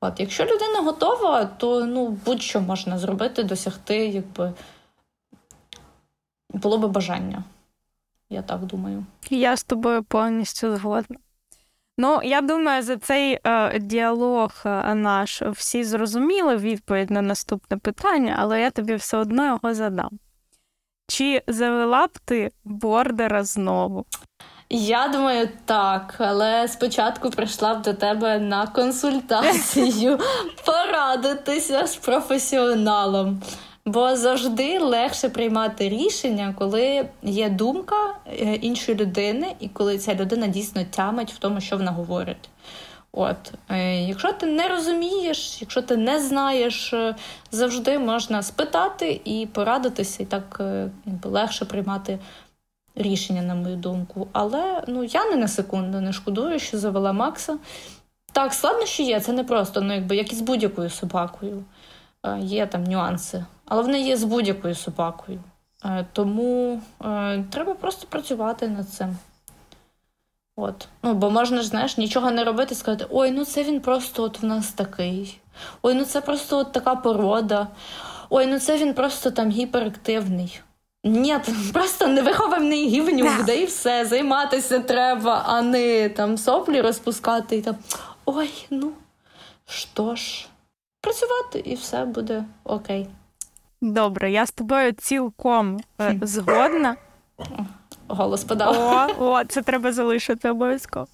[SPEAKER 2] От, Якщо людина готова, то ну, будь-що можна зробити, досягти, якби було би бажання. Я так думаю.
[SPEAKER 1] Я з тобою повністю згодна. Ну, я думаю, за цей е, діалог е, наш всі зрозуміли відповідь на наступне питання, але я тобі все одно його задам. Чи завела б ти бордера знову?
[SPEAKER 2] Я думаю, так, але спочатку прийшла б до тебе на консультацію порадитися з професіоналом. Бо завжди легше приймати рішення, коли є думка е, іншої людини, і коли ця людина дійсно тямить в тому, що вона говорить. От, е, Якщо ти не розумієш, якщо ти не знаєш, е, завжди можна спитати і порадитися, і так е, якби, легше приймати рішення, на мою думку. Але ну, я не на секунду не шкодую, що завела Макса. Так, складнощі є, це не просто, ну, якби, як і з будь-якою собакою. Є там нюанси, але вони є з будь-якою собакою. Тому треба просто працювати над цим. От. Ну, Бо можна ж, знаєш, нічого не робити, сказати, ой, ну це він просто от в нас такий. Ой, ну це просто от така порода. Ой, ну це він просто там гіперактивний. Ні, просто невихований гівнюк, де і все, займатися треба, а не там соплі розпускати і там. Ой, ну що ж, працювати і все буде окей.
[SPEAKER 1] Добре, я з тобою цілком е, згодна
[SPEAKER 2] голос подав.
[SPEAKER 1] О, о, це треба залишити обов'язково.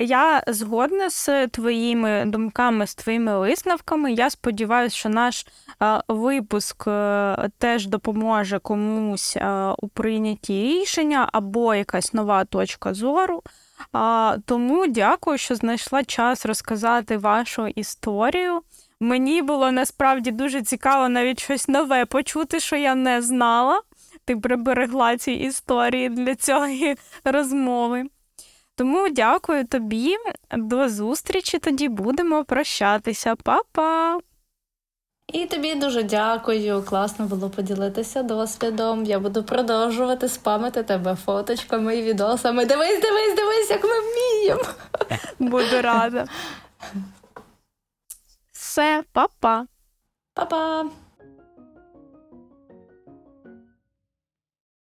[SPEAKER 1] Я згодна з твоїми думками, з твоїми висновками. Я сподіваюся, що наш а, випуск а, е, теж допоможе комусь а, у прийнятті рішення або якась нова точка зору. А, Тому дякую, що знайшла час розказати вашу історію. Мені було насправді дуже цікаво навіть щось нове почути, що я не знала ти приберегла ці історії для цієї розмови. Тому дякую тобі. До зустрічі. Тоді будемо прощатися. Па-па!
[SPEAKER 2] І тобі дуже дякую. Класно було поділитися досвідом. Я буду продовжувати спамити тебе фоточками і відосами. Дивись, дивись, дивись, як ми вміємо.
[SPEAKER 1] Буду рада. Все, па-па.
[SPEAKER 2] Па-па.